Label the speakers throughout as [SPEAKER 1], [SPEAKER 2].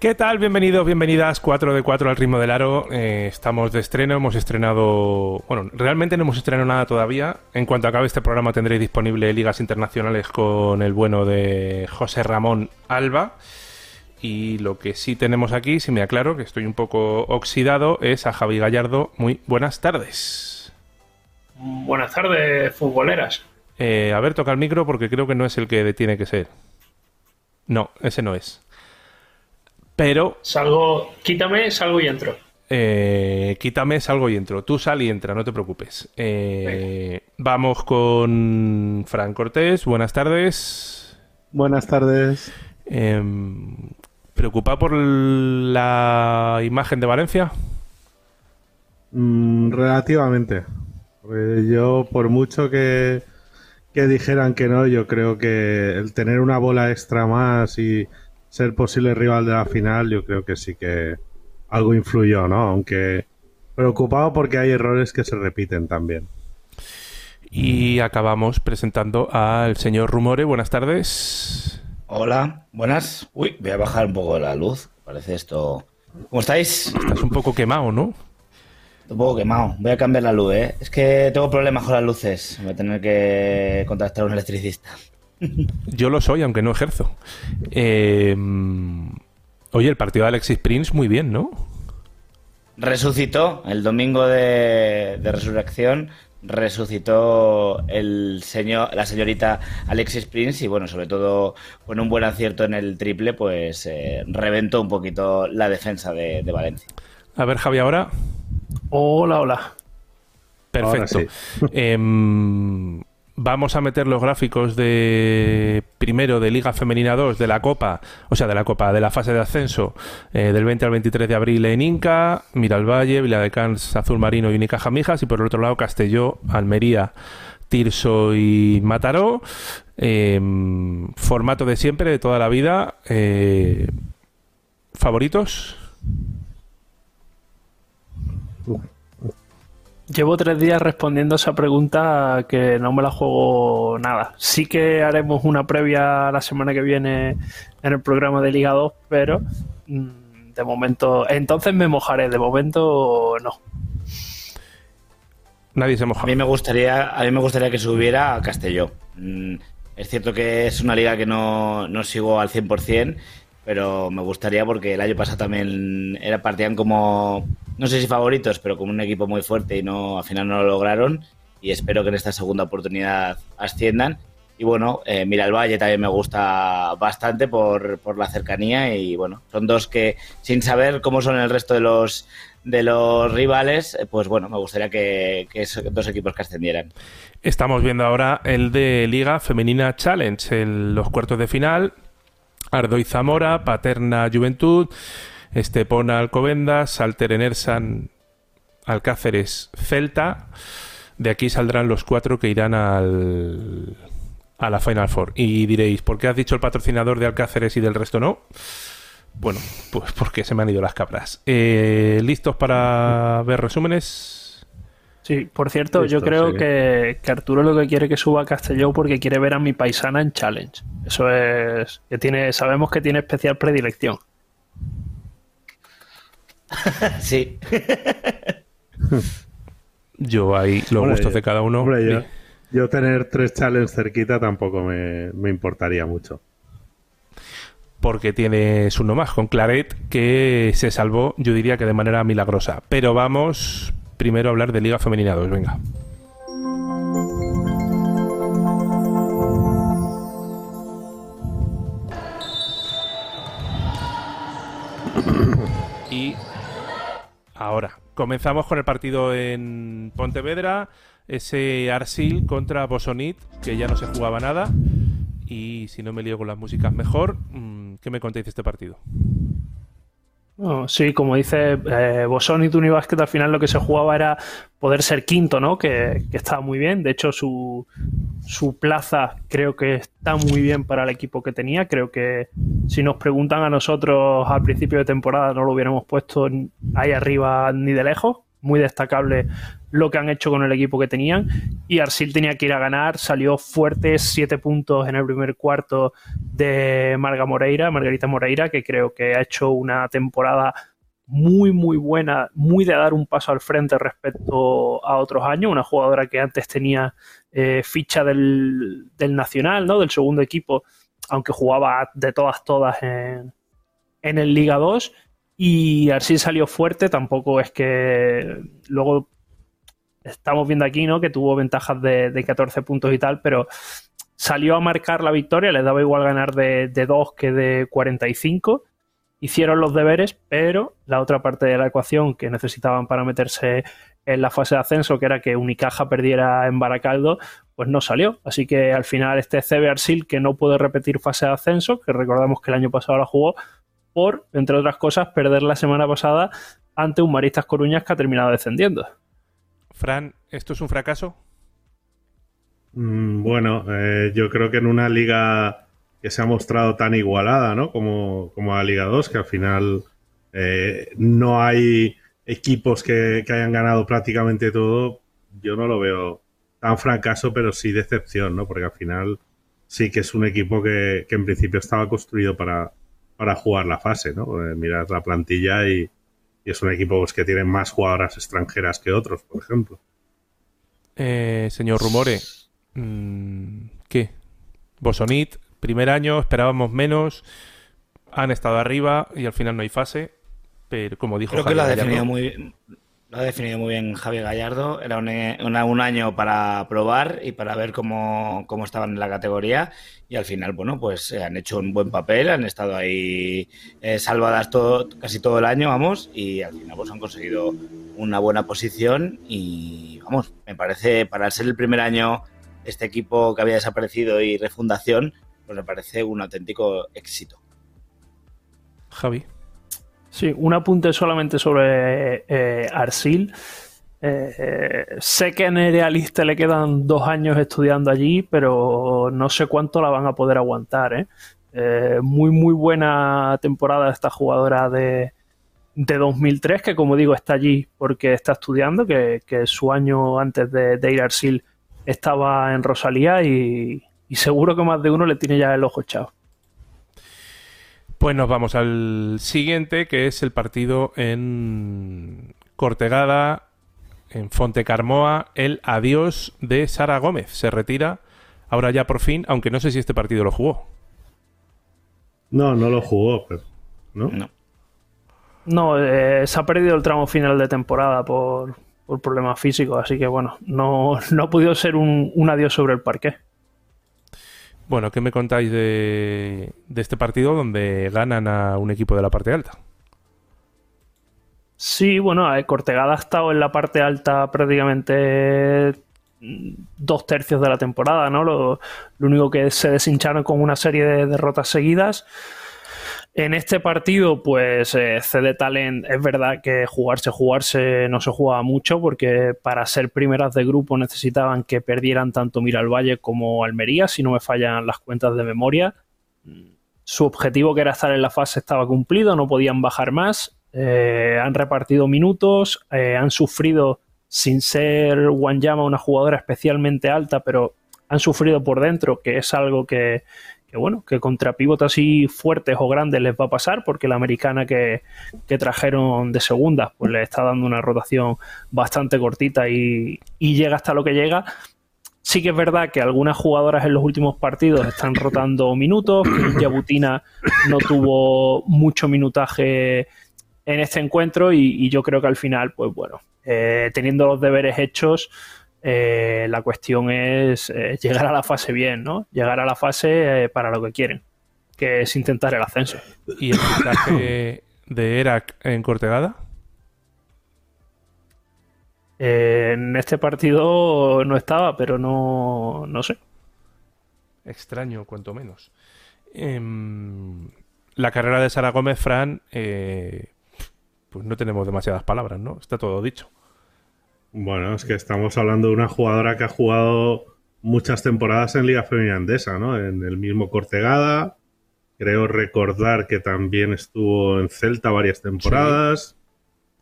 [SPEAKER 1] ¿Qué tal? Bienvenidos, bienvenidas 4 de 4 al ritmo del aro. Eh, estamos de estreno, hemos estrenado... Bueno, realmente no hemos estrenado nada todavía. En cuanto acabe este programa tendréis disponible ligas internacionales con el bueno de José Ramón Alba. Y lo que sí tenemos aquí, si me aclaro, que estoy un poco oxidado, es a Javi Gallardo. Muy buenas tardes.
[SPEAKER 2] Buenas tardes, futboleras.
[SPEAKER 1] Eh, a ver, toca el micro porque creo que no es el que tiene que ser. No, ese no es. Pero.
[SPEAKER 2] Salgo, quítame, salgo y entro.
[SPEAKER 1] Eh, quítame, salgo y entro. Tú sal y entra, no te preocupes. Eh, vamos con Fran Cortés. Buenas tardes.
[SPEAKER 3] Buenas tardes.
[SPEAKER 1] Em, ¿Preocupado por la imagen de Valencia?
[SPEAKER 3] Mm, relativamente. yo, por mucho que, que dijeran que no, yo creo que el tener una bola extra más y ser posible rival de la final, yo creo que sí que algo influyó, ¿no? Aunque preocupado porque hay errores que se repiten también.
[SPEAKER 1] Y acabamos presentando al señor Rumore. Buenas tardes.
[SPEAKER 4] Hola, buenas. Uy, voy a bajar un poco la luz. Parece esto. ¿Cómo estáis?
[SPEAKER 1] Estás un poco quemado, ¿no?
[SPEAKER 4] Un poco quemado. Voy a cambiar la luz, ¿eh? Es que tengo problemas con las luces. Voy a tener que contactar a un electricista.
[SPEAKER 1] Yo lo soy, aunque no ejerzo. Eh, oye, el partido de Alexis Prince, muy bien, ¿no?
[SPEAKER 4] Resucitó el domingo de, resurrección. Resucitó el señor, la señorita Alexis Prince y bueno, sobre todo con un buen acierto en el triple, pues eh, reventó un poquito la defensa de, Valencia.
[SPEAKER 1] A ver, Javi, ahora.
[SPEAKER 2] Hola, hola.
[SPEAKER 1] Perfecto. Em, vamos a meter los gráficos de primero de Liga Femenina 2 de la Copa, o sea, de la Copa, de la fase de ascenso eh, del 20 al 23 de abril en Inca, Miralvalle, Cans, Azul Marino y Unicaja Mijas, y por el otro lado Castelló, Almería, Tirso y Mataró. Em, formato de siempre, de toda la vida. Eh, ¿Favoritos?
[SPEAKER 2] Llevo tres días respondiendo a esa pregunta que no me la juego nada. Sí que haremos una previa la semana que viene en el programa de Liga 2, pero mm, de momento, entonces me mojaré, de momento no.
[SPEAKER 1] Nadie se moja.
[SPEAKER 4] A mí me gustaría, a mí me gustaría que subiera a Castelló. Mm, es cierto que es una liga que no, no sigo al 100%, pero me gustaría porque el año pasado también era partían como no sé si favoritos, pero como un equipo muy fuerte y no al final no lo lograron. Y espero que en esta segunda oportunidad asciendan. Y bueno, eh, Mira el Valle también me gusta bastante por, la cercanía. Y bueno, son dos que sin saber cómo son el resto de los de los rivales, eh, pues bueno, me gustaría que, que esos dos equipos que ascendieran.
[SPEAKER 1] Estamos viendo ahora el de Liga Femenina Challenge, en los cuartos de final. Ardo y Zamora, Paterna Juventud, Estepona Alcobendas, Salter Enersan, Alcáceres Celta. De aquí saldrán los cuatro que irán al, a la Final Four. Y diréis, ¿por qué has dicho el patrocinador de Alcáceres y del resto no? Bueno, pues porque se me han ido las cabras. Eh, ¿Listos para ver resúmenes?
[SPEAKER 2] Sí, por cierto, yo creo que, que, Arturo lo que quiere que suba a Castelló porque quiere ver a mi paisana en Challenge. Eso es que tiene, sabemos que tiene especial predilección.
[SPEAKER 4] sí.
[SPEAKER 1] yo ahí los gustos de cada uno.
[SPEAKER 3] yo, tener tres challenges cerquita tampoco me, importaría mucho.
[SPEAKER 1] Porque tienes uno más con Claret que se salvó, yo diría que de manera milagrosa. Pero vamos primero hablar de Liga Femenina 2, venga. y Ahora, comenzamos con el partido en Pontevedra, ese Arsil contra Bosonit, que ya no se jugaba nada. Y si no me lío con las músicas mejor, mm, ¿qué me contáis de este partido?
[SPEAKER 2] Sí, como dice eh, Bosón y Tunibasket, al final lo que se jugaba era poder ser quinto, ¿no? Que, estaba muy bien. De hecho, su, su, plaza creo que está muy bien para el equipo que tenía. Creo que si nos preguntan a nosotros al principio de temporada no lo hubiéramos puesto ahí arriba ni de lejos. Muy destacable lo que han hecho con el equipo que tenían. Y Arsil tenía que ir a ganar, salió fuerte, siete puntos en el primer cuarto de Marga Moreira, Margarita Moreira, que creo que ha hecho una temporada muy, muy buena, muy de dar un paso al frente respecto a otros años. Una jugadora que antes tenía eh, ficha del, del, Nacional, ¿no? Del segundo equipo, aunque jugaba de todas, todas en, en el Liga 2 y Arsil salió fuerte, tampoco es que luego estamos viendo aquí, ¿no? Que tuvo ventajas de, 14 puntos y tal, pero salió a marcar la victoria, les daba igual ganar de, de 2 que de 45. Hicieron los deberes, pero la otra parte de la ecuación que necesitaban para meterse en la fase de ascenso, que era que Unicaja perdiera en Baracaldo, pues no salió. Así que al final este CB Arsil, que no puede repetir fase de ascenso, que recordamos que el año pasado la jugó, por, entre otras cosas, perder la semana pasada ante un Maristas Coruñas que ha terminado descendiendo.
[SPEAKER 1] Fran, ¿esto es un fracaso?
[SPEAKER 3] Mm, bueno, eh, yo creo que en una liga que se ha mostrado tan igualada, ¿no? Como, como la Liga 2, que al final eh, no hay equipos que, hayan ganado prácticamente todo, yo no lo veo tan fracaso, pero sí decepción, ¿no? Porque al final sí que es un equipo que en principio estaba construido para, para jugar la fase, ¿no? Eh, mirar la plantilla y, es un equipo pues, que tiene más jugadoras extranjeras que otros, por ejemplo.
[SPEAKER 1] Eh, señor Rumore, mm, ¿qué? Bosonit, primer año, esperábamos menos, han estado arriba y al final no hay fase, pero como dijo
[SPEAKER 4] Creo que lo ha definido muy lo ha definido muy bien Javier Gallardo. Era un, año para probar y para ver cómo, estaban en la categoría. Y al final, bueno, pues eh, han hecho un buen papel, han estado ahí eh, salvadas todo, casi todo el año, vamos, y al final pues han conseguido una buena posición. Y vamos, me parece, para ser el primer año, este equipo que había desaparecido y refundación, pues me parece un auténtico éxito.
[SPEAKER 1] Javi.
[SPEAKER 2] Sí, un apunte solamente sobre eh, Arsil. Eh, sé que en Realista le quedan dos años estudiando allí, pero no sé cuánto la van a poder aguantar. ¿eh? muy, muy buena temporada esta jugadora de, de 2003, que como digo está allí porque está estudiando, que, su año antes de, de, ir a Arsil estaba en Rosalía y, y seguro que más de uno le tiene ya el ojo echado.
[SPEAKER 1] Pues nos vamos al siguiente, que es el partido en Cortegada, en Fonte Carmoa, el adiós de Sara Gómez. Se retira ahora ya por fin, aunque no sé si este partido lo jugó.
[SPEAKER 3] No, no lo jugó, pero no.
[SPEAKER 2] No, eh, se ha perdido el tramo final de temporada por, problemas físicos, así que bueno, no, no ha podido ser un, un adiós sobre el parque.
[SPEAKER 1] Bueno, ¿qué me contáis de, este partido donde ganan a un equipo de la parte alta?
[SPEAKER 2] Sí, bueno, Cortegada ha estado en la parte alta prácticamente dos tercios de la temporada, ¿no? Lo, lo único que se deshincharon con una serie de derrotas seguidas. En este partido, pues eh, CD Talent es verdad que jugarse, jugarse no se jugaba mucho porque para ser primeras de grupo necesitaban que perdieran tanto Miralvalle como Almería, si no me fallan las cuentas de memoria. Su objetivo que era estar en la fase estaba cumplido, no podían bajar más. Eh, han repartido minutos, eh, han sufrido sin ser Wanyama una jugadora especialmente alta, pero han sufrido por dentro, que es algo que, que bueno, que contra pivotes así fuertes o grandes les va a pasar, porque la americana que, trajeron de segunda, pues le está dando una rotación bastante cortita y, llega hasta lo que llega. Sí que es verdad que algunas jugadoras en los últimos partidos están rotando minutos, que Yabutina no tuvo mucho minutaje en este encuentro y, yo creo que al final, pues bueno, eh, teniendo los deberes hechos, eh, la cuestión es eh, llegar a la fase bien, ¿no? Llegar a la fase eh, para lo que quieren, que es intentar el ascenso.
[SPEAKER 1] ¿Y el fichaje de Erac en Cortegada?
[SPEAKER 2] en este partido no estaba, pero no, no sé.
[SPEAKER 1] Extraño, cuanto menos. Em, la carrera de Sara Gómez, Fran, pues no tenemos demasiadas palabras, ¿no? Está todo dicho.
[SPEAKER 3] Bueno, es que estamos hablando de una jugadora que ha jugado muchas temporadas en Liga Femenina Andesa, ¿no? En el mismo Cortegada. Creo recordar que también estuvo en Celta varias temporadas.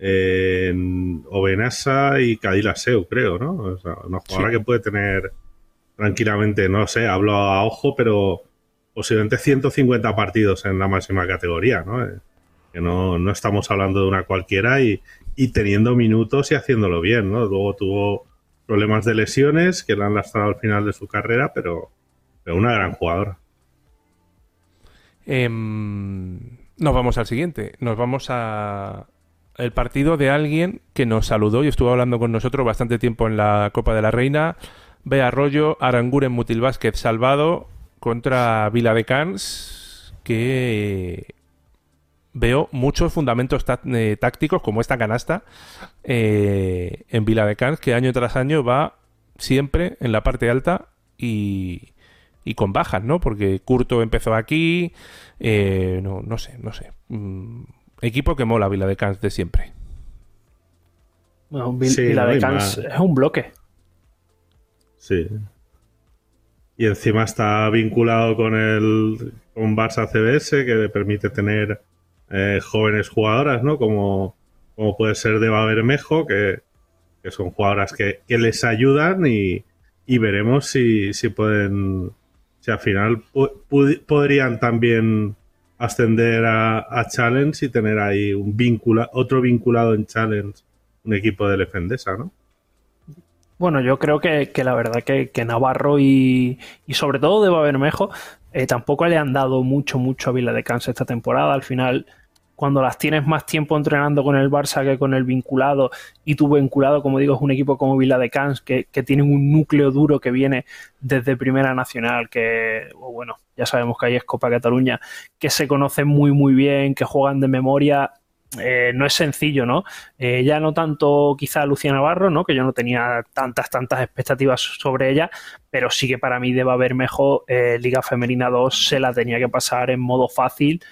[SPEAKER 3] en Obenasa y Cadilaseu, creo, ¿no? O sea, una jugadora que puede tener tranquilamente, no sé, hablo a ojo, pero posiblemente 150 partidos en la máxima categoría, ¿no? Eh, que no, no, estamos hablando de una cualquiera y, y, teniendo minutos y haciéndolo bien, ¿no? Luego tuvo problemas de lesiones que la han lastrado al final de su carrera, pero, pero una gran jugadora.
[SPEAKER 1] Eh, nos vamos al siguiente. Nos vamos a el partido de alguien que nos saludó y estuvo hablando con nosotros bastante tiempo en la Copa de la Reina. Ve Arroyo, Aranguren Mutil Vázquez salvado contra Vila de Cans, que veo muchos fundamentos eh, tácticos, como esta canasta, eh, en Vila de Cans, que año tras año va siempre en la parte alta y, y con bajas, ¿no? Porque Curto empezó aquí, eh, no, no sé, no sé. Mm, equipo que mola Vila de Cans de siempre.
[SPEAKER 2] Bueno, Vil sí, Vila de Cans es un bloque.
[SPEAKER 3] Sí. Y encima está vinculado con el con Barça CBS, que le permite tener eh, jóvenes jugadoras, ¿no? Como, como puede ser de Bermejo, que, que son jugadoras que, que les ayudan y, y veremos si, si pueden si al final podrían también ascender a, a, Challenge y tener ahí un vincula otro vinculado en Challenge, un equipo de Defendesa, ¿no?
[SPEAKER 2] Bueno, yo creo que, que la verdad que, que Navarro y, y, sobre todo de Babermejo eh, tampoco le han dado mucho, mucho a Vila de Cans esta temporada. Al final, cuando las tienes más tiempo entrenando con el Barça que con el vinculado, y tu vinculado, como digo, es un equipo como Vila de Cans, que, que tienen un núcleo duro que viene desde Primera Nacional, que, bueno, ya sabemos que ahí es Copa Cataluña, que se conocen muy, muy bien, que juegan de memoria. Eh, no es sencillo, ¿no? Eh, ya no tanto quizá Lucía Navarro, ¿no? Que yo no tenía tantas, tantas expectativas sobre ella, pero sí que para mí debe haber mejor eh, Liga Femenina 2 se la tenía que pasar en modo fácil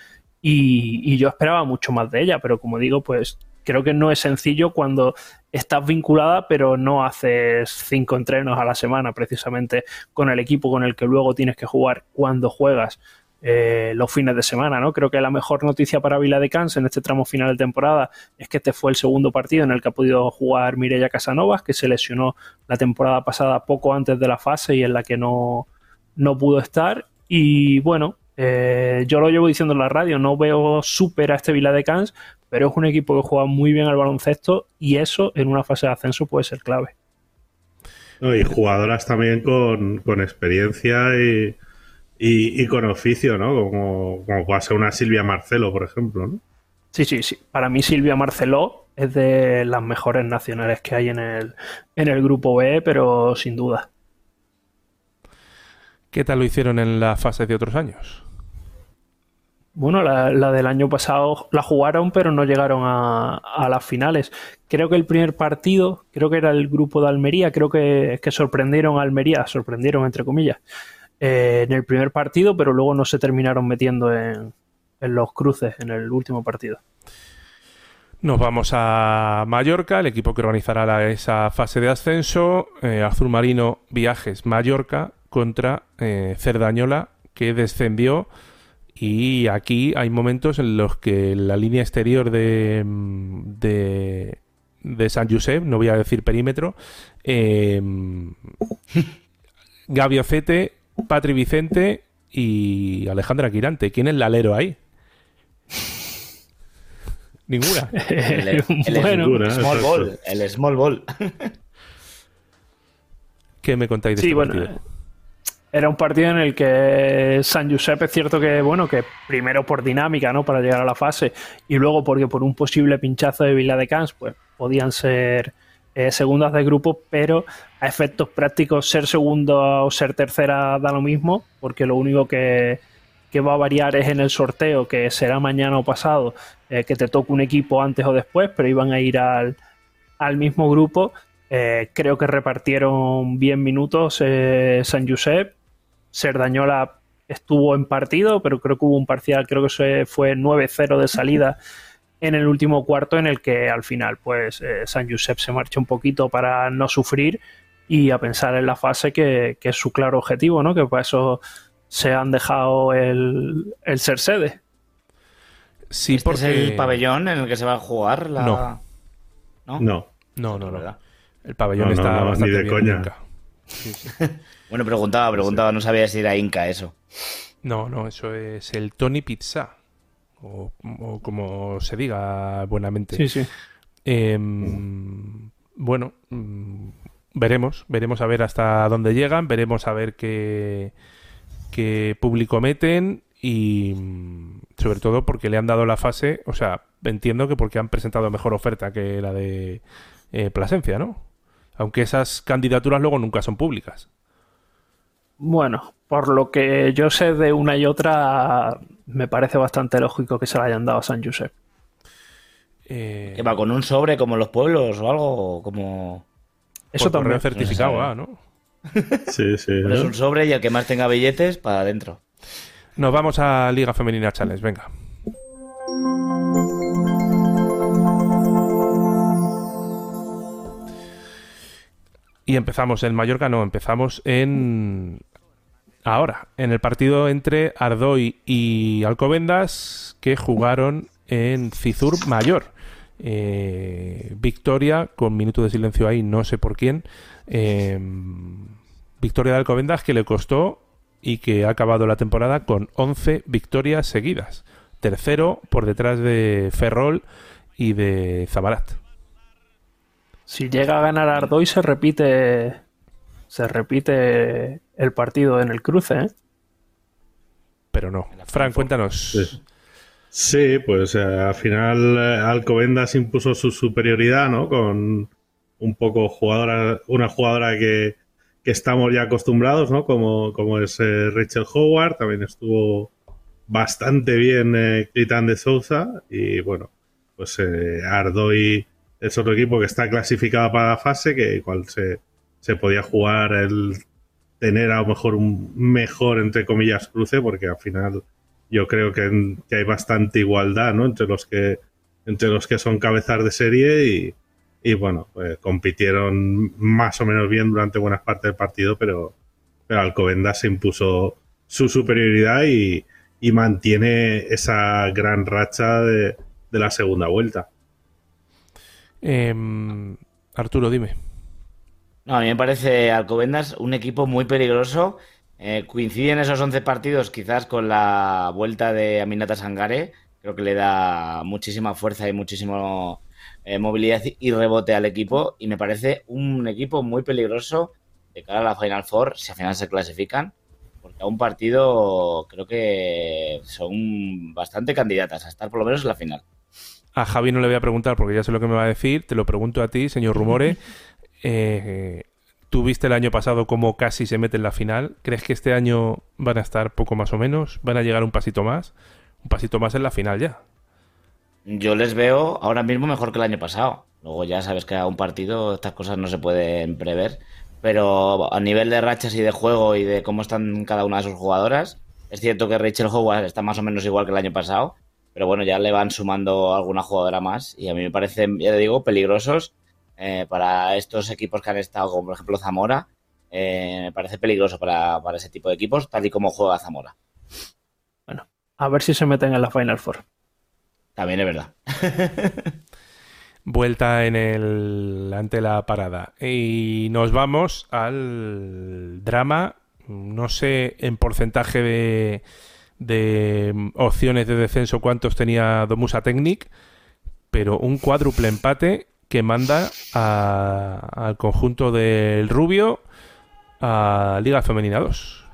[SPEAKER 2] y, yo esperaba mucho más de ella, pero como digo, pues creo que no es sencillo cuando estás vinculada, pero no haces cinco entrenos a la semana precisamente con el equipo con el que luego tienes que jugar cuando juegas. Eh, los fines de semana, ¿no? Creo que la mejor noticia para Vila de Cans en este tramo final de temporada es que este fue el segundo partido en el que ha podido jugar Mireia Casanovas, que se lesionó la temporada pasada poco antes de la fase y en la que no, no pudo estar. Y bueno, eh, yo lo llevo diciendo en la radio, no veo súper a este Vila de Cans, pero es un equipo que juega muy bien al baloncesto y eso en una fase de ascenso puede ser clave.
[SPEAKER 3] No, y jugadoras también con, con experiencia y, y, y, con oficio, ¿no? Como, como puede ser una Silvia Marcelo, por ejemplo, ¿no?
[SPEAKER 2] Sí, sí, sí. Para mí Silvia Marcelo es de las mejores nacionales que hay en el, en el grupo B, pero sin duda.
[SPEAKER 1] ¿Qué tal lo hicieron en la fase de otros años?
[SPEAKER 2] Bueno, la, del año pasado la jugaron, pero no llegaron a, las finales. Creo que el primer partido, creo que era el grupo de Almería, creo que, sorprendieron a Almería, sorprendieron entre comillas, eh, en el primer partido, pero luego no se terminaron metiendo en, los cruces en el último partido.
[SPEAKER 1] Nos vamos a Mallorca, el equipo que organizará esa fase de ascenso. Eh, Azul Marino Viajes Mallorca contra eh, Cerdañola, que descendió y aquí hay momentos en los que la línea exterior de, de, de San Josep, no voy a decir perímetro, eh, Gabi Ocete, Patri Vicente y Alejandra Quirante. ¿Quién es el alero ahí? Ninguna.
[SPEAKER 4] el, el, bueno, ninguna, small ball, el small ball.
[SPEAKER 1] ¿Qué me contáis de sí, este
[SPEAKER 2] bueno,
[SPEAKER 1] partido?
[SPEAKER 2] Era un partido en el que San Josep es cierto que, bueno, que primero por dinámica, ¿no? Para llegar a la fase y luego porque por un posible pinchazo de Vila de Cans, pues podían ser eh, segundas de grupo, pero a efectos prácticos ser segunda o ser tercera da lo mismo, porque lo único que, que va a variar es en el sorteo, que será mañana o pasado, eh, que te toque un equipo antes o después, pero iban a ir al, al mismo grupo. Eh, creo que repartieron bien minutos San Josep. Serdañola estuvo en partido, pero creo que hubo un parcial, creo que fue 9-0 de salida en el último cuarto, en el que al final, pues eh, San Josep se marcha un poquito para no sufrir y a pensar en la fase que, que es su claro objetivo, ¿no? Que para eso se han dejado el, el ser sede.
[SPEAKER 4] Sí, ¿Este porque... es el pabellón en el que se va a jugar la...
[SPEAKER 1] No.
[SPEAKER 4] ¿no?
[SPEAKER 3] No.
[SPEAKER 1] No, no, no. El pabellón
[SPEAKER 3] No, no,
[SPEAKER 1] está
[SPEAKER 3] no, ni
[SPEAKER 1] bastante
[SPEAKER 3] de
[SPEAKER 1] bien
[SPEAKER 3] coña.
[SPEAKER 1] nunca. Sí, sí.
[SPEAKER 4] Bueno, preguntaba, preguntaba, no sabía si era Inca eso.
[SPEAKER 1] No, no, eso es el Tony Pizza. O, o como se diga buenamente.
[SPEAKER 2] Sí, sí.
[SPEAKER 1] Em, bueno, mm, veremos, veremos a ver hasta dónde llegan, veremos a ver qué, qué público meten y mm, sobre todo porque le han dado la fase, o sea, entiendo que porque han presentado mejor oferta que la de eh, Plasencia, ¿no? Aunque esas candidaturas luego nunca son públicas.
[SPEAKER 2] Bueno, por lo que yo sé de una y otra, me parece bastante lógico que se la hayan dado a San Josep.
[SPEAKER 1] Eh,
[SPEAKER 4] ¿Que va con un sobre como los pueblos o algo? Como...
[SPEAKER 2] Eso
[SPEAKER 1] por correo
[SPEAKER 2] también.
[SPEAKER 1] certificado,
[SPEAKER 4] No
[SPEAKER 1] ah,
[SPEAKER 4] sabe.
[SPEAKER 1] ¿no?
[SPEAKER 3] Sí, sí.
[SPEAKER 4] Pones
[SPEAKER 3] ¿no?
[SPEAKER 4] un sobre y el que más tenga billetes para adentro.
[SPEAKER 1] Nos vamos a Liga Femenina Challenge, venga. Y empezamos en Mallorca, no, empezamos en... Ahora, en el partido entre Ardoy y Alcobendas que jugaron en Cizur Mayor. Eh, victoria con minuto de silencio ahí, no sé por quién. Eh, victoria de Alcobendas que le costó y que ha acabado la temporada con 11 victorias seguidas. Tercero por detrás de Ferrol y de Zamarat.
[SPEAKER 2] Si llega a ganar Ardoy, se repite. Se repite el partido en el cruce, ¿eh?
[SPEAKER 1] Pero no. Fran, cuéntanos.
[SPEAKER 3] Sí. Sí, pues eh, al final eh, Alcobendas impuso su superioridad, ¿no? Con un poco jugadora, una jugadora que, que estamos ya acostumbrados, ¿no? Como, como es eh, Rachel Howard, también estuvo bastante bien eh, de Souza y bueno, pues eh, Ardoy es otro equipo que está clasificado para la fase, que igual se, se podía jugar el tener a lo mejor un mejor, entre comillas, cruce, porque al final yo creo que, que hay bastante igualdad ¿no? entre los que entre los que son cabezas de serie y, y bueno, pues, compitieron más o menos bien durante buenas partes del partido, pero, pero Alcobendas se impuso su superioridad y, y mantiene esa gran racha de, de la segunda vuelta.
[SPEAKER 1] Em, Arturo, dime.
[SPEAKER 4] No, a mí me parece Alcobendas un equipo muy peligroso. Eh, coinciden esos 11 partidos quizás con la vuelta de Aminata Sangare. Creo que le da muchísima fuerza y muchísimo eh, movilidad y rebote al equipo. Y me parece un equipo muy peligroso de cara a la Final Four, si al final se clasifican. Porque a un partido creo que son bastante candidatas a estar por lo menos en la final.
[SPEAKER 1] A Javi no le voy a preguntar porque ya sé lo que me va a decir. Te lo pregunto a ti, señor Rumore. Eh, Tú viste el año pasado cómo casi se mete en la final. ¿Crees que este año van a estar poco más o menos? ¿Van a llegar un pasito más? Un pasito más en la final ya.
[SPEAKER 4] Yo les veo ahora mismo mejor que el año pasado. Luego ya sabes que a un partido estas cosas no se pueden prever. Pero a nivel de rachas y de juego y de cómo están cada una de sus jugadoras, es cierto que Rachel Howard está más o menos igual que el año pasado. Pero bueno, ya le van sumando alguna jugadora más. Y a mí me parecen, ya te digo, peligrosos eh, para estos equipos que han estado, como por ejemplo Zamora. Eh, me parece peligroso para, para ese tipo de equipos, tal y como juega Zamora.
[SPEAKER 2] Bueno, a ver si se meten en la Final Four.
[SPEAKER 4] También es verdad.
[SPEAKER 1] Vuelta en el ante la parada. Y nos vamos al drama. No sé en porcentaje de, de opciones de descenso cuántos tenía Domusa Technic, pero un cuádruple empate que manda a- al conjunto del Rubio a Liga Femenina 2.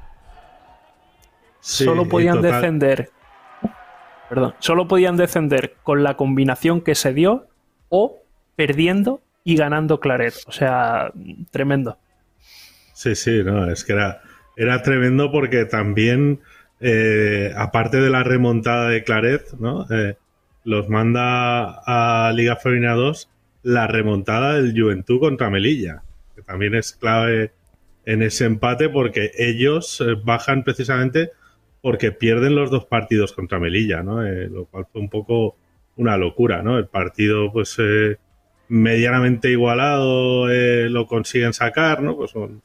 [SPEAKER 3] Sí,
[SPEAKER 2] solo podían
[SPEAKER 3] total-
[SPEAKER 2] descender. Perdón, solo podían descender con la combinación que se dio o perdiendo y ganando Claret. O sea, tremendo.
[SPEAKER 3] Sí, sí, no, es que era, era tremendo porque también, eh, aparte de la remontada de Claret, ¿no? Eh, los manda a Liga Femenina 2 la remontada del Juventud contra Melilla, que también es clave en ese empate porque ellos eh, bajan precisamente porque pierden los dos partidos contra Melilla, ¿no? Lo cual fue un poco una locura, ¿no? El partido, pues, eh, medianamente igualado lo consiguen sacar, ¿no? Pues son un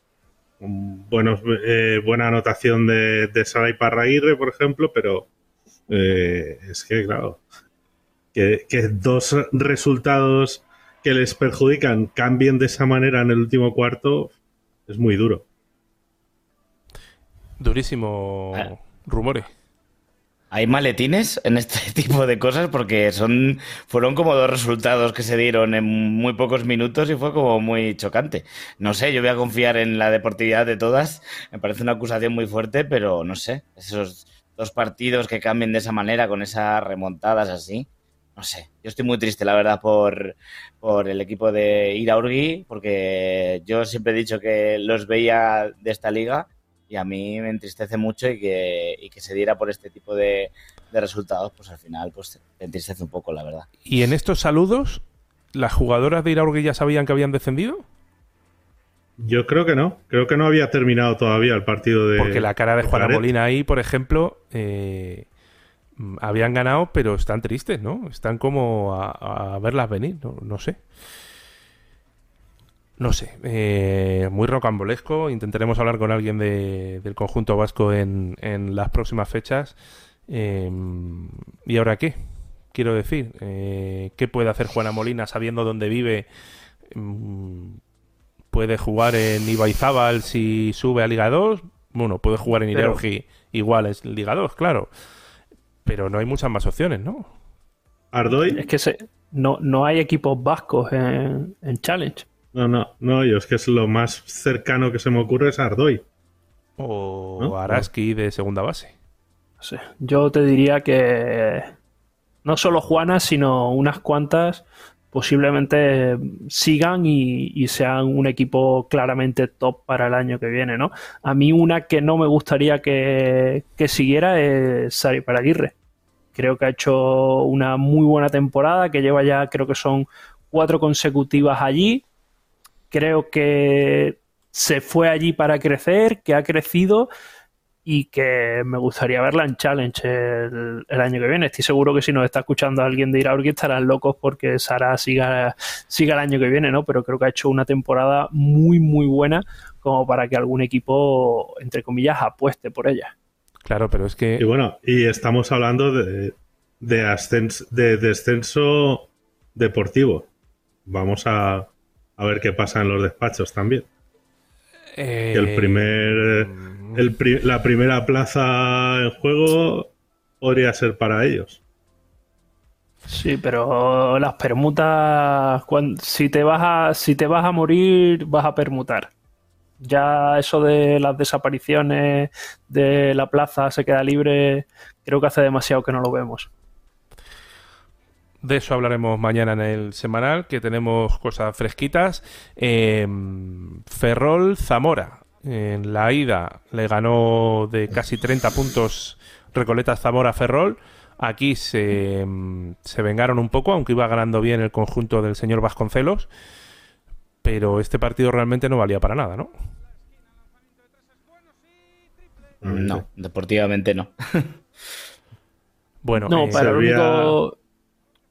[SPEAKER 3] buenos, eh, buena anotación de, de Sara Parraguirre, por ejemplo, pero eh, es que, claro, que, que dos resultados que les perjudican cambien de esa manera en el último cuarto, es muy duro.
[SPEAKER 1] Durísimo
[SPEAKER 4] Ah.
[SPEAKER 1] rumores.
[SPEAKER 4] Hay maletines en este tipo de cosas porque son fueron como dos resultados que se dieron en muy pocos minutos y fue como muy chocante. No sé, yo voy a confiar en la deportividad de todas. Me parece una acusación muy fuerte, pero no sé, esos dos partidos que cambien de esa manera con esas remontadas así. No sé, yo estoy muy triste, la verdad, por, por el equipo de Iraurgi, porque yo siempre he dicho que los veía de esta liga y a mí me entristece mucho y que, y que se diera por este tipo de, de resultados, pues al final pues te entristece un poco, la verdad.
[SPEAKER 1] Y en estos saludos, ¿las jugadoras de Iraurgi ya sabían que habían descendido?
[SPEAKER 3] Yo creo que no. Creo que no había terminado todavía el partido de.
[SPEAKER 1] Porque la cara de Juana
[SPEAKER 3] Claret.
[SPEAKER 1] Molina ahí, por ejemplo, eh, mm, habían ganado, pero están tristes, ¿no? Están como a, a verlas venir, no, no sé. No sé, eh, muy rocambolesco. Intentaremos hablar con alguien de- del conjunto vasco en, en las próximas fechas. Eh, ¿Y ahora qué? Quiero decir, eh, ¿qué puede hacer Juana Molina sabiendo dónde vive? Mm, ¿Puede jugar en Ibaizábal si sube a Liga 2? Bueno, puede jugar en
[SPEAKER 2] Pero-
[SPEAKER 1] Iraurgi igual es Liga 2, claro. Pero no hay muchas más opciones, ¿no?
[SPEAKER 3] Ardoy.
[SPEAKER 2] Es que se, no, no hay equipos vascos en, en Challenge.
[SPEAKER 3] No, no, no, yo es que es lo más cercano que se me ocurre es Ardoy.
[SPEAKER 1] O
[SPEAKER 3] ¿No?
[SPEAKER 1] Araski de segunda base.
[SPEAKER 2] No sé, Yo te diría que no solo Juana, sino unas cuantas posiblemente sigan y, y sean un equipo claramente top para el año que viene, ¿no? A mí una que no me gustaría que, que siguiera es Sari Paraguirre. Creo que ha hecho una muy buena temporada, que lleva ya, creo que son cuatro consecutivas allí. Creo que se fue allí para crecer, que ha crecido y que me gustaría verla en Challenge el, el año que viene. Estoy seguro que si nos está escuchando alguien de Iraurgi estarán locos porque Sara siga, siga el año que viene, ¿no? Pero creo que ha hecho una temporada muy, muy buena como para que algún equipo, entre comillas, apueste por ella.
[SPEAKER 1] Claro, pero es
[SPEAKER 3] Y
[SPEAKER 1] que
[SPEAKER 3] bueno, y estamos hablando de, de, ascens- de descenso deportivo. Vamos a, a ver qué pasa en los despachos también.
[SPEAKER 1] eh,
[SPEAKER 3] Que el primer, el pri- la primera plaza en juego podría ser para ellos.
[SPEAKER 2] Sí, pero las permutas, si te vas a, si te vas a morir, vas a permutar. Ya eso de las desapariciones de la plaza se queda libre, creo que hace demasiado que no lo vemos.
[SPEAKER 1] De eso hablaremos mañana en el semanal, que tenemos cosas fresquitas. Eh, Ferrol Zamora. En la ida le ganó de casi 30 puntos Recoleta Zamora Ferrol. Aquí se, mm, se vengaron un poco, aunque iba ganando bien el conjunto del señor Vasconcelos. Pero este partido realmente no valía para nada, ¿no?
[SPEAKER 4] No, deportivamente no.
[SPEAKER 1] Bueno,
[SPEAKER 2] No,
[SPEAKER 1] eh,
[SPEAKER 2] para lo
[SPEAKER 3] servía-
[SPEAKER 2] único,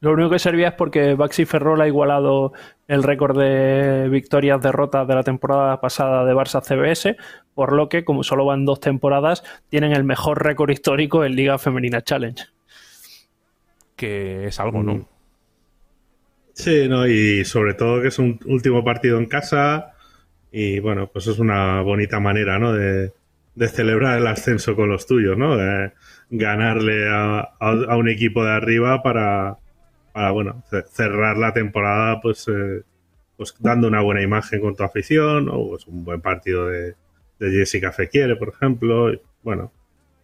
[SPEAKER 2] lo único que servía es porque Baxi Ferrol ha igualado el récord de victorias derrotas de la temporada pasada de Barça CBS, por lo que, como solo van dos temporadas, tienen el mejor récord histórico en Liga Femenina Challenge.
[SPEAKER 1] que es algo, ¿no?
[SPEAKER 3] Mm. Sí, no, y sobre todo que es un último partido en casa y bueno, pues es una bonita manera, ¿no? De, de celebrar el ascenso con los tuyos, ¿no? De ganarle a, a- a un equipo de arriba para, para bueno, ce- cerrar la temporada pues, eh, pues dando una buena imagen con tu afición o pues un buen partido de, de Jessica Fequiere, por ejemplo. y, bueno,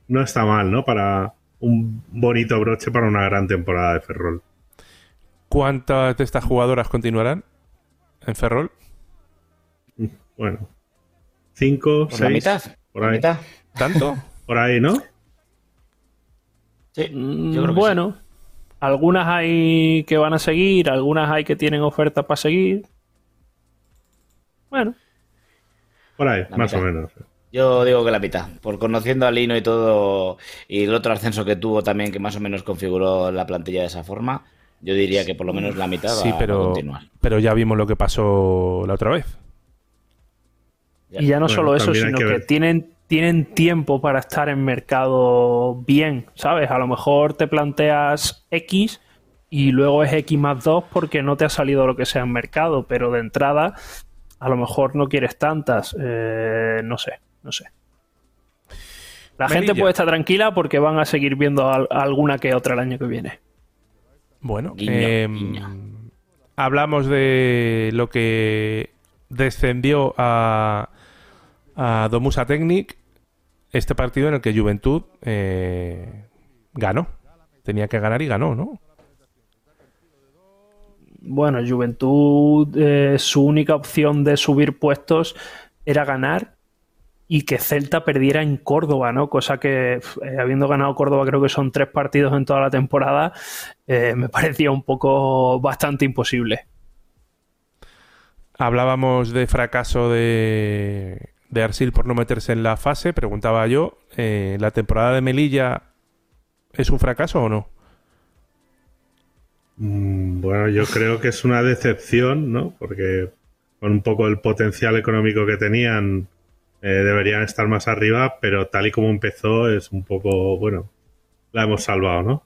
[SPEAKER 3] no está mal, ¿no? Para un bonito broche para una gran temporada de Ferrol.
[SPEAKER 1] ¿Cuántas de estas jugadoras continuarán en Ferrol?
[SPEAKER 3] Bueno, cinco,
[SPEAKER 4] Pues la
[SPEAKER 3] seis,
[SPEAKER 4] mitad.
[SPEAKER 3] por
[SPEAKER 4] la mitad.
[SPEAKER 1] ¿Tanto?
[SPEAKER 3] por ahí, ¿no?
[SPEAKER 4] Sí,
[SPEAKER 2] Mm,
[SPEAKER 4] yo creo que
[SPEAKER 2] bueno, algunas hay que van a seguir, algunas hay que tienen ofertas para seguir. Bueno,
[SPEAKER 3] Por ahí,
[SPEAKER 4] La
[SPEAKER 3] más
[SPEAKER 4] mitad.
[SPEAKER 3] o menos.
[SPEAKER 4] Yo digo que la mitad, por conociendo a Lino y todo, y el otro ascenso que tuvo también, que más o menos configuró la plantilla de esa forma, yo diría que por lo menos la mitad va,
[SPEAKER 1] Sí,
[SPEAKER 4] va a
[SPEAKER 1] pero,
[SPEAKER 4] continuar.
[SPEAKER 1] pero ya vimos lo que pasó la otra vez.
[SPEAKER 2] y ya no
[SPEAKER 3] Bueno,
[SPEAKER 2] solo eso, sino
[SPEAKER 3] que
[SPEAKER 2] tienen, tienen tiempo para estar en mercado bien, ¿sabes? A lo mejor te planteas X y luego es X más 2 porque no te ha salido lo que sea en mercado, pero de entrada a lo mejor no quieres tantas, eh, no sé, no sé. La gente puede estar tranquila porque van a seguir viendo alguna que otra el año que viene.
[SPEAKER 1] Bueno, em, hablamos de lo que descendió a, a Domusa Technic, este partido en el que Juventud eh, ganó. Tenía que ganar y ganó, ¿no?
[SPEAKER 2] Bueno, Juventud, eh, su única opción de subir puestos era ganar y que Celta perdiera en Córdoba, ¿no? Cosa que, eh, habiendo ganado Córdoba, creo que son tres partidos en toda la temporada, eh, me parecía un poco bastante imposible.
[SPEAKER 1] Hablábamos de fracaso de, de Arsil por no meterse en la fase, preguntaba yo, ¿la temporada de Melilla es un fracaso o no?
[SPEAKER 3] Mm, bueno, yo creo que es una decepción, ¿no? Porque con un poco el potencial económico que tenían, eh, deberían estar más arriba, pero tal y como empezó es un poco, bueno, la hemos salvado, ¿no?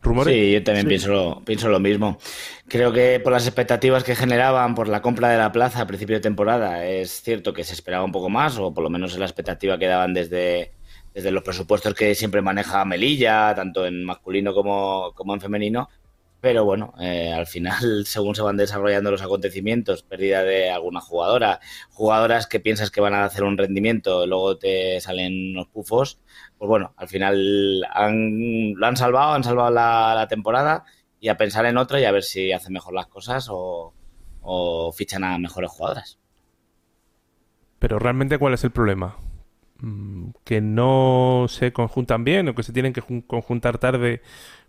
[SPEAKER 4] ¿Rumores? Sí, yo también Pienso, lo, pienso lo mismo. Creo que por las expectativas que generaban por la compra de la plaza a principio de temporada, es cierto que se esperaba un poco más, o por lo menos la expectativa que daban desde, desde los presupuestos que siempre maneja Melilla, tanto en masculino como, en femenino. Pero bueno, eh, al final, según se van desarrollando los acontecimientos, pérdida de alguna jugadora, jugadoras que piensas que van a hacer un rendimiento, luego te salen unos pufos, pues bueno, al final han, lo han salvado, han salvado la, temporada y a pensar en otra y a ver si hacen mejor las cosas o, o fichan a mejores jugadoras.
[SPEAKER 1] Pero realmente, ¿cuál es el problema? Mm, que no se conjuntan bien o que se tienen que conjuntar tarde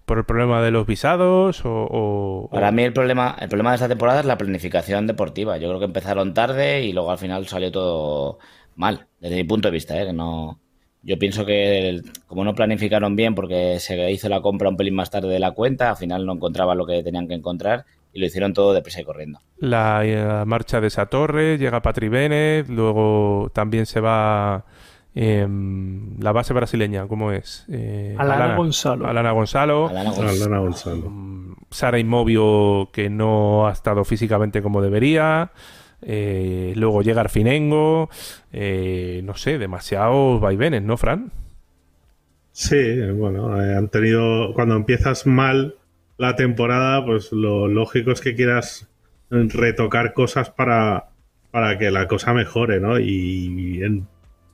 [SPEAKER 1] por el problema de los visados o,
[SPEAKER 4] Para mí el problema, el problema de esta temporada es la planificación deportiva. Yo creo que empezaron tarde y luego al final salió todo mal, desde mi punto de vista, ¿eh? que no... Yo pienso que como no planificaron bien porque se hizo la compra un pelín más tarde de la cuenta, al final no encontraban lo que tenían que encontrar y lo hicieron todo deprisa y corriendo.
[SPEAKER 1] La, eh, marcha de esa torre, llega Patri Bennett, luego también se va Em, la base brasileña, ¿cómo es?
[SPEAKER 2] Eh, Alana, Gonzalo.
[SPEAKER 1] Alana Gonzalo.
[SPEAKER 3] Alana Gonzalo.
[SPEAKER 1] Mm, Sara Inmovio, que no ha estado físicamente como debería. Eh, luego llega Arfinengo. Eh, no sé, demasiados vaivenes, ¿no, Fran?
[SPEAKER 3] Sí, bueno, han tenido. Cuando empiezas mal la temporada, pues lo lógico es que quieras retocar cosas para, para que la cosa mejore, ¿no? Y en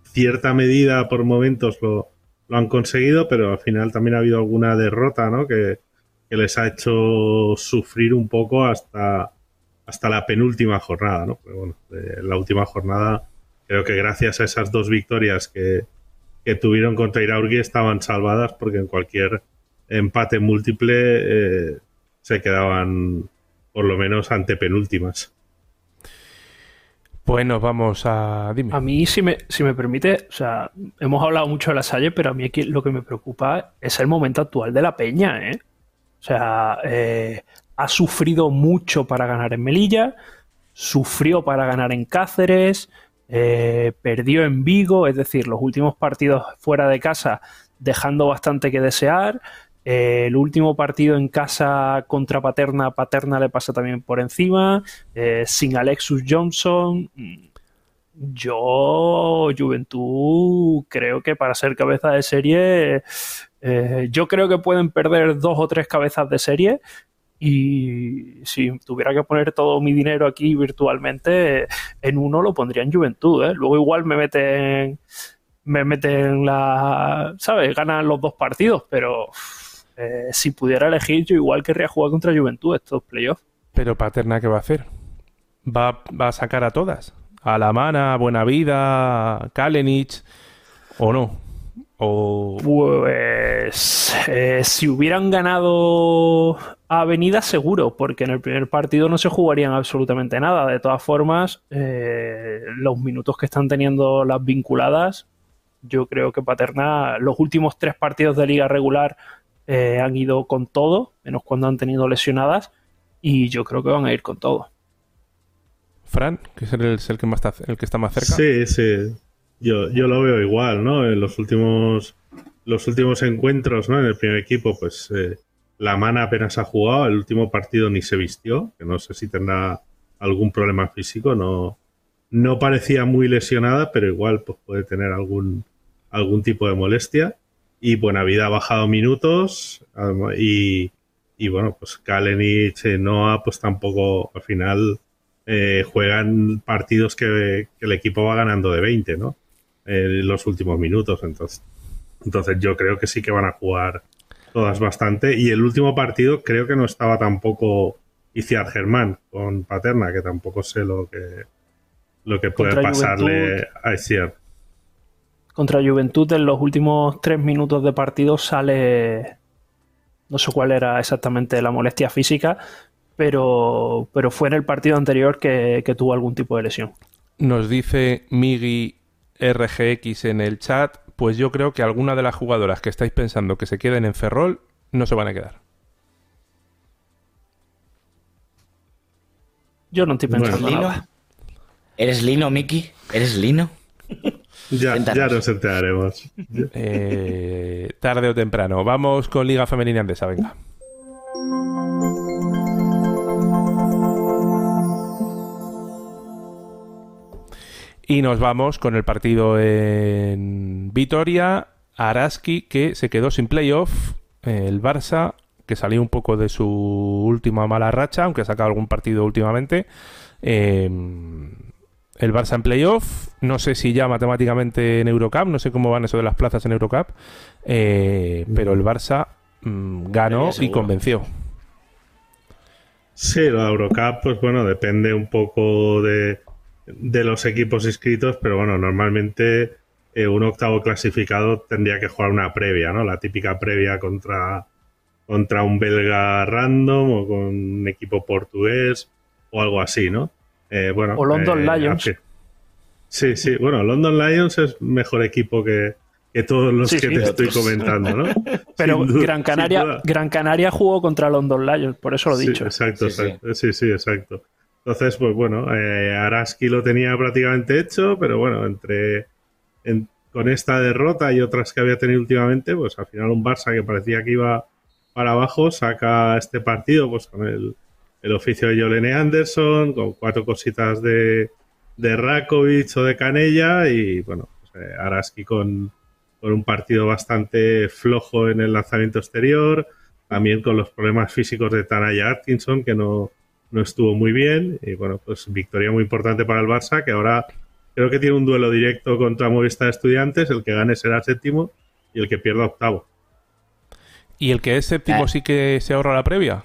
[SPEAKER 3] cierta medida por momentos lo, han conseguido, pero al final también ha habido alguna derrota, ¿no? Que, les ha hecho sufrir un poco hasta, hasta la penúltima jornada, ¿no? Pero bueno, la última jornada creo que gracias a esas dos victorias que, tuvieron contra Iraurgi estaban salvadas porque en cualquier empate múltiple eh, se quedaban por lo menos ante penúltimas.
[SPEAKER 1] Pues nos vamos a. Dime.
[SPEAKER 2] A mí, si me, si me permite, o sea, hemos hablado mucho de la Salle, pero a mí aquí lo que me preocupa es el momento actual de la Peña, ¿eh? O sea, eh, ha sufrido mucho para ganar en Melilla, sufrió para ganar en Cáceres, eh, perdió en Vigo, es decir, los últimos partidos fuera de casa dejando bastante que desear. Eh, el último partido en casa contra Paterna, Paterna le pasa también por encima. Eh, sin Alexus Johnson. Yo, Juventud, creo que para ser cabeza de serie, yo creo que pueden perder dos o tres cabezas de serie. Y si tuviera que poner todo mi dinero aquí virtualmente, en uno lo pondría en Juventud. Luego igual me meten, me meten la, ¿sabes? Ganan los dos partidos, pero eh, si pudiera elegir, yo igual querría jugar contra Juventud estos playoffs.
[SPEAKER 1] Pero Paterna, ¿qué va a hacer? ¿Va, a sacar a todas? ¿A La Mana, Buena Vida, Kalenich o no? O...
[SPEAKER 2] Pues eh, si hubieran ganado Avenida seguro, porque en el primer partido no se jugarían absolutamente nada. De todas formas, eh, los minutos que están teniendo las vinculadas, yo creo que Paterna, los últimos tres partidos de liga regular eh, han ido con todo, menos cuando han tenido lesionadas, y yo creo que van a ir con todo.
[SPEAKER 1] Fran, que es el, que, más está, el que está más cerca.
[SPEAKER 3] Sí, sí. Yo, yo lo veo igual, ¿no? En los últimos, los últimos encuentros, ¿no? En el primer equipo, pues eh, La Mana apenas ha jugado, el último partido ni se vistió, que no sé si tendrá algún problema físico, no, no parecía muy lesionada, pero igual pues, puede tener algún, algún tipo de molestia. Y Buenavida ha bajado minutos y, y bueno, pues Kalenich, Noah, pues tampoco al final eh, juegan partidos que, el equipo va ganando de 20, ¿no? En los últimos minutos, entonces. Entonces yo creo que sí que van a jugar todas bastante. Y el último partido creo que no estaba tampoco Iciar Germán con Paterna, que tampoco sé lo que, lo que puede pasarle a Iciar.
[SPEAKER 2] Contra Juventud en los últimos tres minutos de partido sale no sé cuál era exactamente la molestia física, pero, pero fue en el partido anterior que, tuvo algún tipo de lesión.
[SPEAKER 1] Nos dice Migi RGX en el chat, pues yo creo que alguna de las jugadoras que estáis pensando que se queden en Ferrol no se van a quedar.
[SPEAKER 2] Yo no estoy pensando nada.
[SPEAKER 4] ¿Eres Lino, Miki? ¿Eres Lino?
[SPEAKER 3] ya, ya nos enteraremos.
[SPEAKER 1] Eh, tarde o temprano. Vamos con Liga Femenina Andesa, venga. Y nos vamos con el partido en Vitoria, Araski, que se quedó sin playoff, el Barça, que salió un poco de su última mala racha, aunque ha sacado algún partido últimamente. Em, el Barça en playoff, no sé si ya matemáticamente en Eurocup, no sé cómo van eso de las plazas en Eurocup, eh, pero el Barça mm, ganó y convenció.
[SPEAKER 3] Sí, la Eurocup, pues bueno, depende un poco de de los equipos inscritos, pero bueno, normalmente eh, un octavo clasificado tendría que jugar una previa, ¿no? La típica previa contra, contra un belga random o con un equipo portugués o algo así, ¿no?
[SPEAKER 2] Eh, bueno, o London eh, Lions.
[SPEAKER 3] Sí, sí, bueno, London Lions es mejor equipo que, todos los que te estoy comentando, ¿no?
[SPEAKER 2] Pero Gran Canaria, Gran Canaria jugó contra London Lions, por eso lo he dicho.
[SPEAKER 3] Exacto, exacto. Sí, sí, exacto. Entonces, pues bueno, eh, Araski lo tenía prácticamente hecho, pero bueno, entre con esta derrota y otras que había tenido últimamente, pues al final un Barça que parecía que iba para abajo saca este partido pues con el, oficio de Jolene Anderson, con cuatro cositas de, de Rakovic o de Canella y bueno, pues, eh, Araski con, con un partido bastante flojo en el lanzamiento exterior, también con los problemas físicos de Tanaya Atkinson que no no estuvo muy bien. Y bueno, pues victoria muy importante para el Barça, que ahora creo que tiene un duelo directo contra Movistar Estudiantes. El que gane será séptimo y el que pierda octavo.
[SPEAKER 1] ¿Y el que es séptimo eh. sí que se ahorra la previa?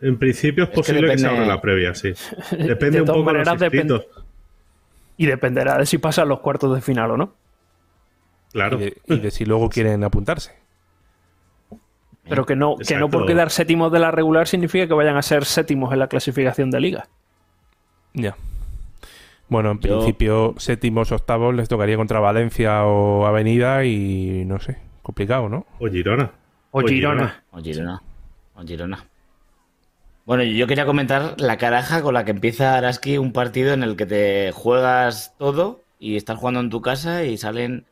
[SPEAKER 3] En principio es, posible que, se ahorre la previa, sí. Depende un poco de los
[SPEAKER 2] Y dependerá de si pasan los cuartos de final o no.
[SPEAKER 3] Claro.
[SPEAKER 1] y de si luego quieren apuntarse.
[SPEAKER 2] Pero que no, que no por quedar séptimos de la regular significa que vayan a ser séptimos en la clasificación de liga.
[SPEAKER 1] Ya. Bueno, en principio, séptimos, octavos les tocaría contra Valencia o Avenida y no sé, complicado, ¿no?
[SPEAKER 3] O Girona.
[SPEAKER 2] O, Girona.
[SPEAKER 4] O Girona. O Girona. Bueno, yo quería comentar la caraja con la que empieza Araski un partido en el que te juegas todo y estás jugando en tu casa y salen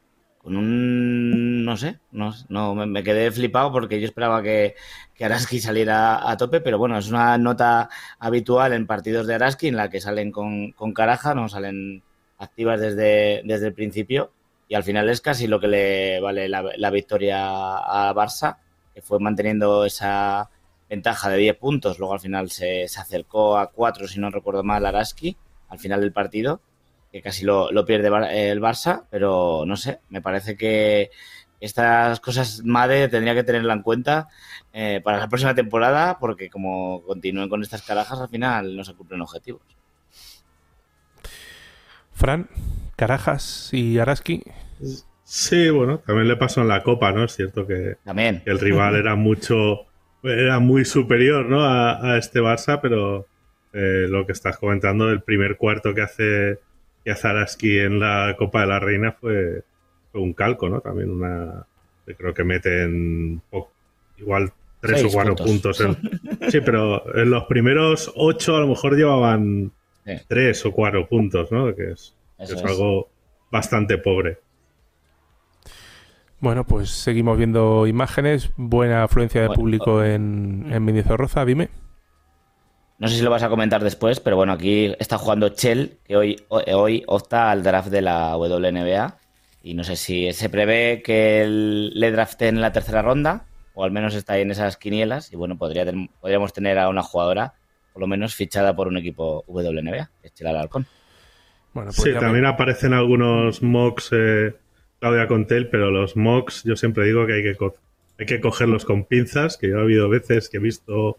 [SPEAKER 4] con un, no sé, no, me, quedé flipado porque yo esperaba que, que, Araski saliera a tope, pero bueno, es una nota habitual en partidos de Araski en la que salen con, con caraja, no salen activas desde, desde el principio y al final es casi lo que le vale la, victoria a Barça, que fue manteniendo esa ventaja de 10 puntos, luego al final se, se acercó a 4, si no recuerdo mal, Araski, al final del partido que casi lo, pierde el Barça, pero no sé, me parece que estas cosas MADE tendría que tenerla en cuenta eh, para la próxima temporada, porque como continúen con estas carajas, al final no se cumplen objetivos.
[SPEAKER 1] Fran, Carajas y Araski.
[SPEAKER 3] Sí, bueno, también le pasó en la Copa, ¿no? Es cierto que,
[SPEAKER 4] también.
[SPEAKER 3] el rival era mucho, era muy superior, ¿no? A, este Barça, pero eh, lo que estás comentando, el primer cuarto que hace y Zaraski en la Copa de la Reina fue, un calco, ¿no? También una. Creo que meten igual tres o cuatro puntos. sí, pero en los primeros ocho a lo mejor llevaban tres o cuatro puntos, ¿no? Que es, es algo bastante pobre.
[SPEAKER 1] Bueno, pues seguimos viendo imágenes, buena afluencia de
[SPEAKER 4] Bueno,
[SPEAKER 1] público en, en Mendizorroza, dime.
[SPEAKER 4] No sé si lo vas a comentar después, pero bueno, aquí está jugando Chell, que hoy, hoy opta al draft de la WNBA. Y no sé si se prevé que el- le draften en la tercera ronda, o al menos está ahí en esas quinielas. Y bueno, podría ten- podríamos tener a una jugadora, por lo menos fichada por un equipo WNBA, que es Chell Alarcón.
[SPEAKER 1] Bueno, pues
[SPEAKER 3] Sí, también aparecen algunos mocks, eh, Claudia Contel, pero los mocks yo siempre digo que hay que, co- hay que cogerlos con pinzas, que yo ha habido veces que he visto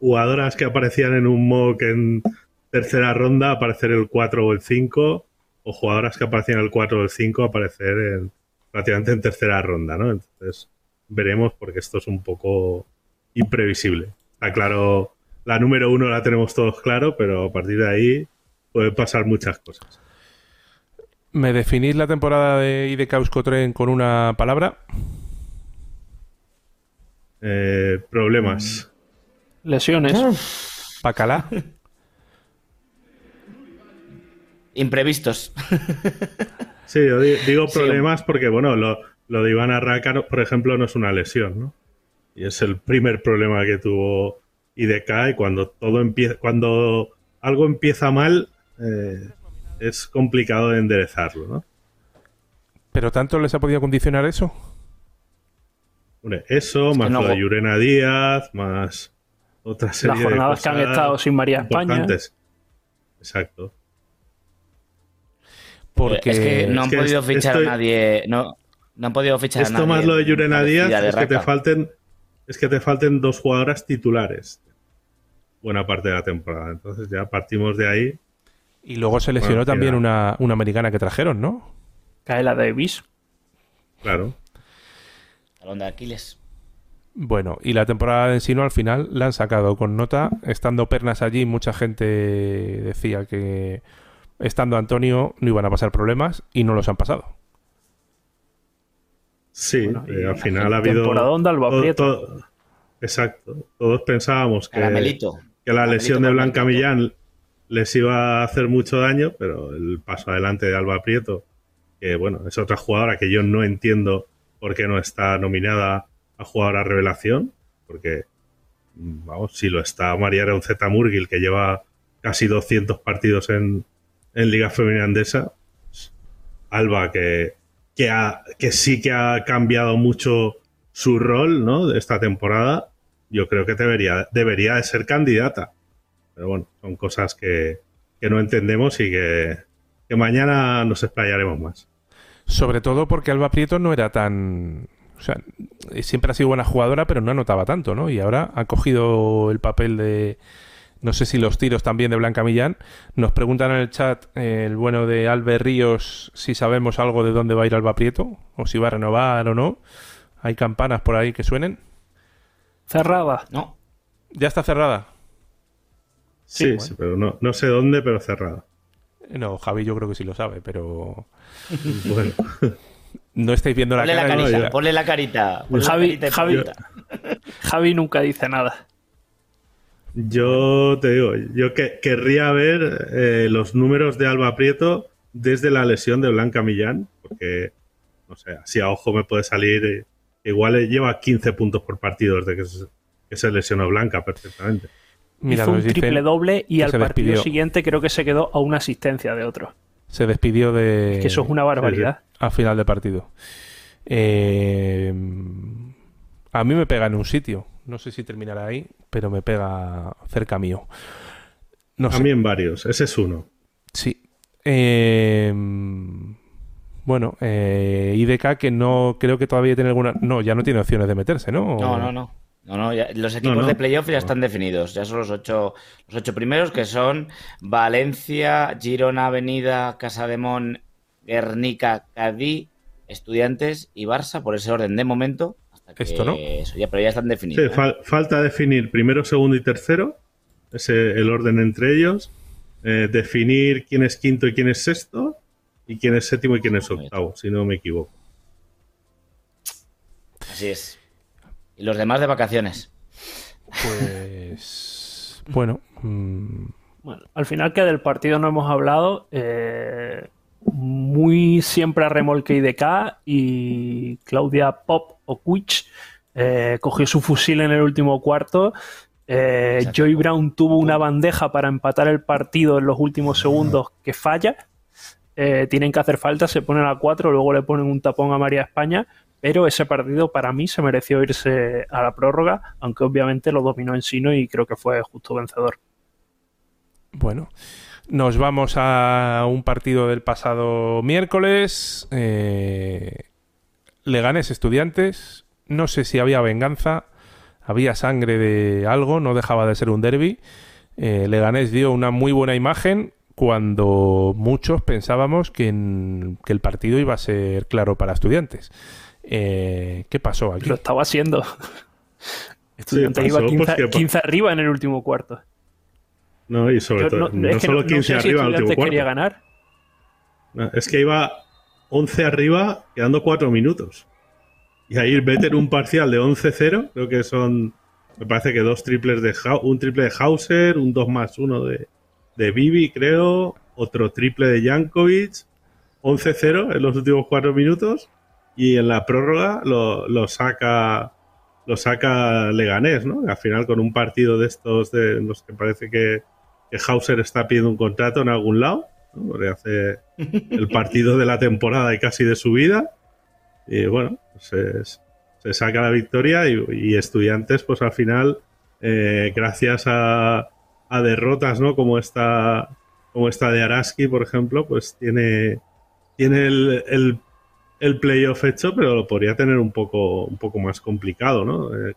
[SPEAKER 3] jugadoras que aparecían en un mock en tercera ronda aparecer el 4 o el 5, o jugadoras que aparecían el 4 o el 5 aparecer en, prácticamente en tercera ronda, ¿no? Entonces veremos porque esto es un poco imprevisible. Está claro, la número uno la tenemos todos claro, pero a partir de ahí pueden pasar muchas cosas.
[SPEAKER 1] ¿Me definís la temporada de IDK Euskotren con una palabra?
[SPEAKER 3] Eh, problemas.
[SPEAKER 2] Lesiones.
[SPEAKER 1] Pacalá.
[SPEAKER 4] Imprevistos.
[SPEAKER 3] Sí, yo di- digo
[SPEAKER 4] Sí.
[SPEAKER 3] problemas porque, bueno, lo, lo de Iván Arraca, por ejemplo, no es una lesión, ¿no? Y es el primer problema que tuvo IDK y cuando todo empieza, cuando algo empieza mal, eh, es complicado de enderezarlo, ¿no?
[SPEAKER 1] ¿Pero tanto les ha podido condicionar eso?
[SPEAKER 3] Hombre, eso, más
[SPEAKER 4] no-
[SPEAKER 3] lo de Yurena Díaz, más otra serie
[SPEAKER 2] Las jornadas
[SPEAKER 3] de
[SPEAKER 2] que han estado sin María España.
[SPEAKER 3] Exacto.
[SPEAKER 1] Porque
[SPEAKER 4] Es que no han
[SPEAKER 3] Es que
[SPEAKER 4] podido fichar
[SPEAKER 3] estoy-
[SPEAKER 4] a nadie. No, no han podido fichar a
[SPEAKER 3] Esto
[SPEAKER 4] nadie.
[SPEAKER 3] más lo de Yurena Díaz
[SPEAKER 4] de
[SPEAKER 3] es que te falten es que te falten dos jugadoras titulares buena parte de la temporada. Entonces ya partimos de ahí.
[SPEAKER 1] Y luego se lesionó
[SPEAKER 3] Bueno,
[SPEAKER 1] también una, una americana que trajeron, ¿no?
[SPEAKER 2] Kaela Davis.
[SPEAKER 3] Claro.
[SPEAKER 4] Talón de Aquiles.
[SPEAKER 1] Bueno, y la temporada de Ensino al final la han sacado con nota. Estando Pernas allí, mucha gente decía que estando Antonio no iban a pasar problemas y no los han pasado.
[SPEAKER 3] Sí,
[SPEAKER 2] Bueno,
[SPEAKER 3] eh, al final ha habido.
[SPEAKER 2] temporadón de Alba
[SPEAKER 3] todo-
[SPEAKER 2] Prieto.
[SPEAKER 3] todo- exacto. Todos pensábamos que,
[SPEAKER 4] Caramelito.
[SPEAKER 3] que la
[SPEAKER 4] Caramelito
[SPEAKER 3] lesión de Blanca. Millán les iba a hacer mucho daño, pero el paso adelante de Alba Prieto, que bueno, es otra jugadora que yo no entiendo por qué no está nominada a jugadora revelación, porque mm, vamos, si lo está María Reunceta Murgil, que lleva casi 200 partidos en, en Liga Femenina Andesa, Alba, que, que, ha- que sí que ha cambiado mucho su rol ¿no? de esta temporada, yo creo que debería, debería de ser candidata. Pero bueno, son cosas que, que no entendemos y que, que mañana nos explayaremos más.
[SPEAKER 1] Sobre todo porque Alba Prieto no era tan... O sea, siempre ha sido buena jugadora, pero no anotaba tanto, ¿no? Y ahora ha cogido el papel de... No sé si los tiros también de Blanca Millán. Nos preguntan en el chat eh, el bueno de Albert Ríos si sabemos algo de dónde va a ir Alba Prieto o si va a renovar o no. Hay campanas por ahí que suenen.
[SPEAKER 2] Cerrada.
[SPEAKER 4] No.
[SPEAKER 1] Ya está cerrada.
[SPEAKER 3] Sí,
[SPEAKER 1] bueno.
[SPEAKER 3] sí, pero no, no sé dónde, pero cerrada.
[SPEAKER 1] No, Javi yo creo que sí lo sabe, pero
[SPEAKER 3] Bueno,
[SPEAKER 1] no estáis viendo la
[SPEAKER 4] Ponle la
[SPEAKER 1] cara.
[SPEAKER 4] carita,
[SPEAKER 3] no,
[SPEAKER 4] ponle la carita. ponle la
[SPEAKER 2] Javi-
[SPEAKER 4] carita y
[SPEAKER 2] Javi- nunca dice nada.
[SPEAKER 3] yo te digo, yo que, querría ver eh, los números de Alba Prieto desde la lesión de Blanca Millán, porque, no sé, así a ojo me puede salir, eh, igual eh, lleva 15 puntos por partido desde que se, que se lesionó Blanca perfectamente.
[SPEAKER 1] Mira,
[SPEAKER 2] Hizo un triple doble y al partido
[SPEAKER 1] despidió.
[SPEAKER 2] siguiente creo que se quedó a una asistencia de otro.
[SPEAKER 1] Se despidió de...
[SPEAKER 2] Que eso es una barbaridad.
[SPEAKER 1] A final de partido. Eh, a mí me pega en un sitio. No sé si terminará ahí, pero me pega cerca mío. No
[SPEAKER 3] A
[SPEAKER 1] sé.
[SPEAKER 3] mí en varios, ese es uno.
[SPEAKER 1] Sí. Eh, bueno, eh, IDK que no creo que todavía tiene alguna. No, ya no tiene opciones de meterse, ¿no?
[SPEAKER 4] No, no, no. No, no, ya- los equipos
[SPEAKER 3] no.
[SPEAKER 4] de playoff ya están definidos. Ya son los ocho, los ocho primeros que son Valencia, Girona, Avenida, Casademón, Guernica, Cadí, Estudiantes y Barça por ese orden de momento. Hasta que
[SPEAKER 1] Esto no.
[SPEAKER 4] Eso ya, pero ya están
[SPEAKER 3] Sí,
[SPEAKER 4] definidos. ¿eh?
[SPEAKER 3] fal- falta definir primero, segundo y tercero, ese el orden entre ellos, eh, definir quién es quinto y quién es sexto, y quién es séptimo y quién es octavo, si no me equivoco.
[SPEAKER 4] Así es. Y los demás de vacaciones.
[SPEAKER 1] Pues. bueno. mm,
[SPEAKER 2] Bueno, al final que del partido no hemos hablado, eh, muy siempre a remolque IDK y Claudia Pop o Quich eh, cogió su fusil en el último cuarto. Eh, Joy Brown tuvo una bandeja para empatar el partido en los últimos segundos que falla. Eh, tienen que hacer falta, se ponen a cuatro, luego le ponen un tapón a María España, pero ese partido para mí se mereció irse a la prórroga, aunque obviamente lo dominó en Sino y creo que fue justo vencedor.
[SPEAKER 1] Bueno, nos vamos a un partido del pasado miércoles. Eh, Leganes Estudiantes. No sé si había venganza, había sangre de algo, no dejaba de ser un derby. Eh, Leganés dio una muy buena imagen cuando muchos pensábamos que, que, el partido iba a ser claro para estudiantes. Eh, ¿Qué pasó aquí?
[SPEAKER 2] Lo estaba haciendo. Estudiantes iba 15, arriba en el último cuarto.
[SPEAKER 3] No, y sobre todo, no, solo 15 arriba en el último cuarto.
[SPEAKER 2] ganar.
[SPEAKER 3] es que iba 11 arriba quedando 4 minutos. Y ahí en un parcial de 11-0, creo que son, me parece que dos triples de, un triple de Hauser, un 2 más 1 de, de Bibi, creo, otro triple de Jankovic, 11-0 en los últimos 4 minutos y en la prórroga lo, lo, saca lo saca Leganés, ¿no? Al final con un partido de estos de los que parece que, que Hauser está pidiendo un contrato en algún lado, ¿no? porque hace el partido de la temporada y casi de su vida y bueno, pues se, saca la victoria y, estudiantes, pues al final, eh, gracias a, derrotas, ¿no? Como esta, como esta de Araski, por ejemplo, pues tiene, tiene el, el, playoff hecho, pero lo podría tener un poco, un poco más complicado, ¿no? Eh,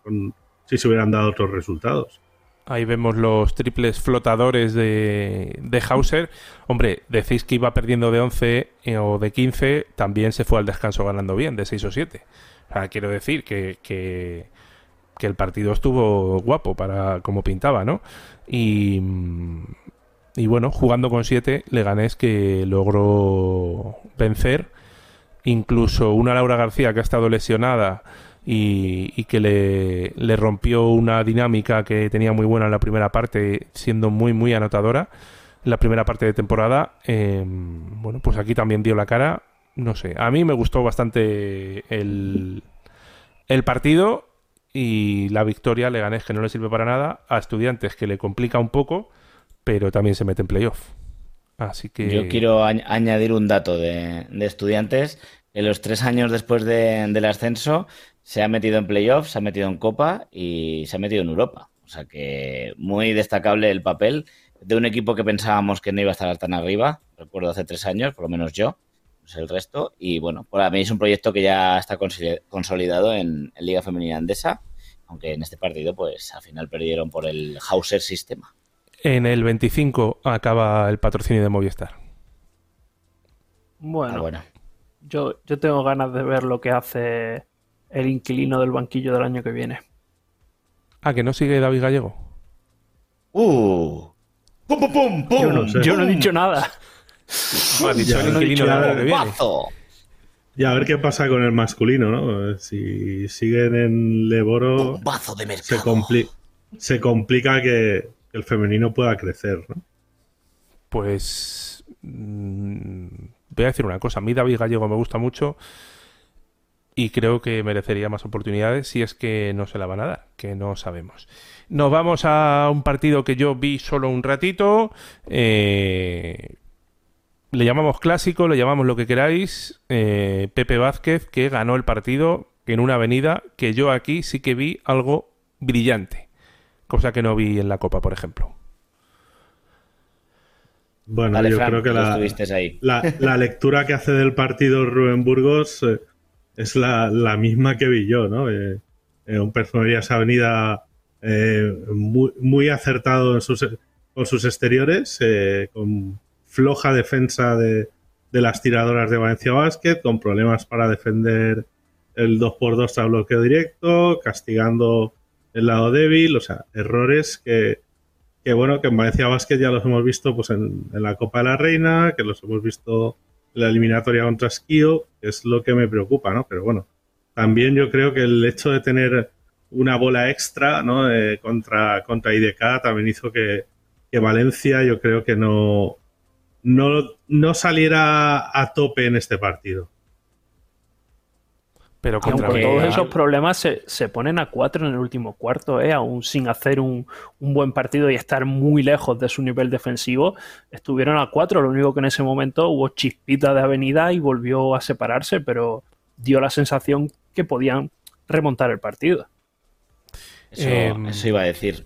[SPEAKER 3] si se hubieran dado otros resultados.
[SPEAKER 1] Ahí vemos los triples flotadores de, de Hauser. Hombre, decís que iba perdiendo de 11 eh, o de 15, también se fue al descanso ganando bien, de 6 o 7. O sea, quiero decir que, que, el partido estuvo guapo para como pintaba, ¿no? Y, y bueno, jugando con 7, Leganés que logró vencer. Incluso una Laura García que ha estado lesionada y, que le, rompió una dinámica que tenía muy buena en la primera parte, siendo muy, muy anotadora la primera parte de temporada. Em, bueno, pues aquí también dio la cara. No sé, a mí me gustó bastante el, el partido y la victoria le gané que no le sirve para nada a estudiantes que le complica un poco, pero también se mete en playoff. Así que...
[SPEAKER 4] Yo quiero añadir un dato de, estudiantes. En los tres años después del ascenso se ha metido en playoffs, se ha metido en Copa y se ha metido en Europa. O sea que muy destacable el papel de un equipo que pensábamos que no iba a estar tan arriba. Recuerdo hace tres años, por lo menos yo, no sé el resto. Y bueno, para mí es un proyecto que ya está consolidado en, Liga Femenina Andesa, aunque en este partido, pues al final perdieron por el Hauser Sistema.
[SPEAKER 1] En el 25 acaba el patrocinio de Movistar.
[SPEAKER 2] Bueno, ah, bueno. Yo, yo tengo ganas de ver lo que hace el inquilino del banquillo del año que viene.
[SPEAKER 1] Ah, que no sigue David Gallego.
[SPEAKER 4] ¡Uh! ¡Pum, pum, pum, pum!
[SPEAKER 2] Yo no, he dicho nada.
[SPEAKER 1] ha dicho el inquilino del año que viene.
[SPEAKER 3] Y a ver qué pasa con el masculino, ¿no? Si siguen en Leboro.
[SPEAKER 4] De
[SPEAKER 3] se, se, complica que el femenino pueda crecer, ¿no?
[SPEAKER 1] Pues. Mm, voy a decir una cosa. A mí David Gallego me gusta mucho y creo que merecería más oportunidades si es que no se la van a dar, que no sabemos. Nos vamos a un partido que yo vi solo un ratito. Eh, le llamamos clásico, le llamamos lo que queráis. Eh, Pepe Vázquez, que ganó el partido en una avenida que yo aquí sí que vi algo brillante, cosa que no vi en la Copa, por ejemplo.
[SPEAKER 3] Bueno, yo creo que la, la, lectura que hace del partido Rubén Burgos eh, es la, la, misma que vi yo, ¿no? Eh, eh un esa avenida eh, muy, muy, acertado en sus, con sus exteriores, con floja defensa de, de, las tiradoras de Valencia Basket, con problemas para defender el 2x2 a bloqueo directo, castigando el lado débil, o sea, errores que, que bueno, que en Valencia Basket ya los hemos visto pues en, en la Copa de la Reina, que los hemos visto la eliminatoria contra Skio, es lo que me preocupa, ¿no? Pero bueno, también yo creo que el hecho de tener una bola extra, ¿no? Eh, contra, contra IDK también hizo que, Valencia yo creo que no, no, no saliera a tope en este partido.
[SPEAKER 2] Pero con todos esos problemas se, se, ponen a cuatro en el último cuarto, ¿eh? aún sin hacer un, un, buen partido y estar muy lejos de su nivel defensivo. Estuvieron a cuatro, lo único que en ese momento hubo chispita de avenida y volvió a separarse, pero dio la sensación que podían remontar el partido.
[SPEAKER 4] Eso, em, iba a decir.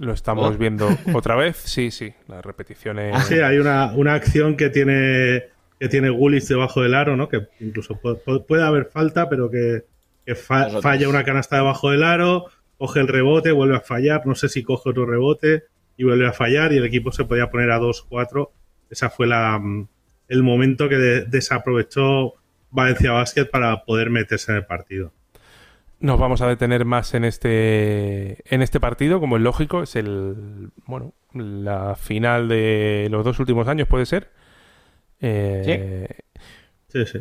[SPEAKER 1] Lo estamos viendo otra vez. Sí, sí, las repeticiones.
[SPEAKER 3] Sí, hay una, una acción que tiene que tiene Gullis debajo del aro, ¿no? Que incluso puede, haber falta, pero que, falla una canasta debajo del aro, coge el rebote, vuelve a fallar, no sé si coge otro rebote y vuelve a fallar y el equipo se podía poner a 2-4. Esa fue la, mm, el momento que desaprovechó Valencia Basket para poder meterse en el partido.
[SPEAKER 1] Nos vamos a detener más en este en este partido, como es lógico, es el bueno, la final de los dos últimos años, puede ser.
[SPEAKER 3] Eh, sí. Sí,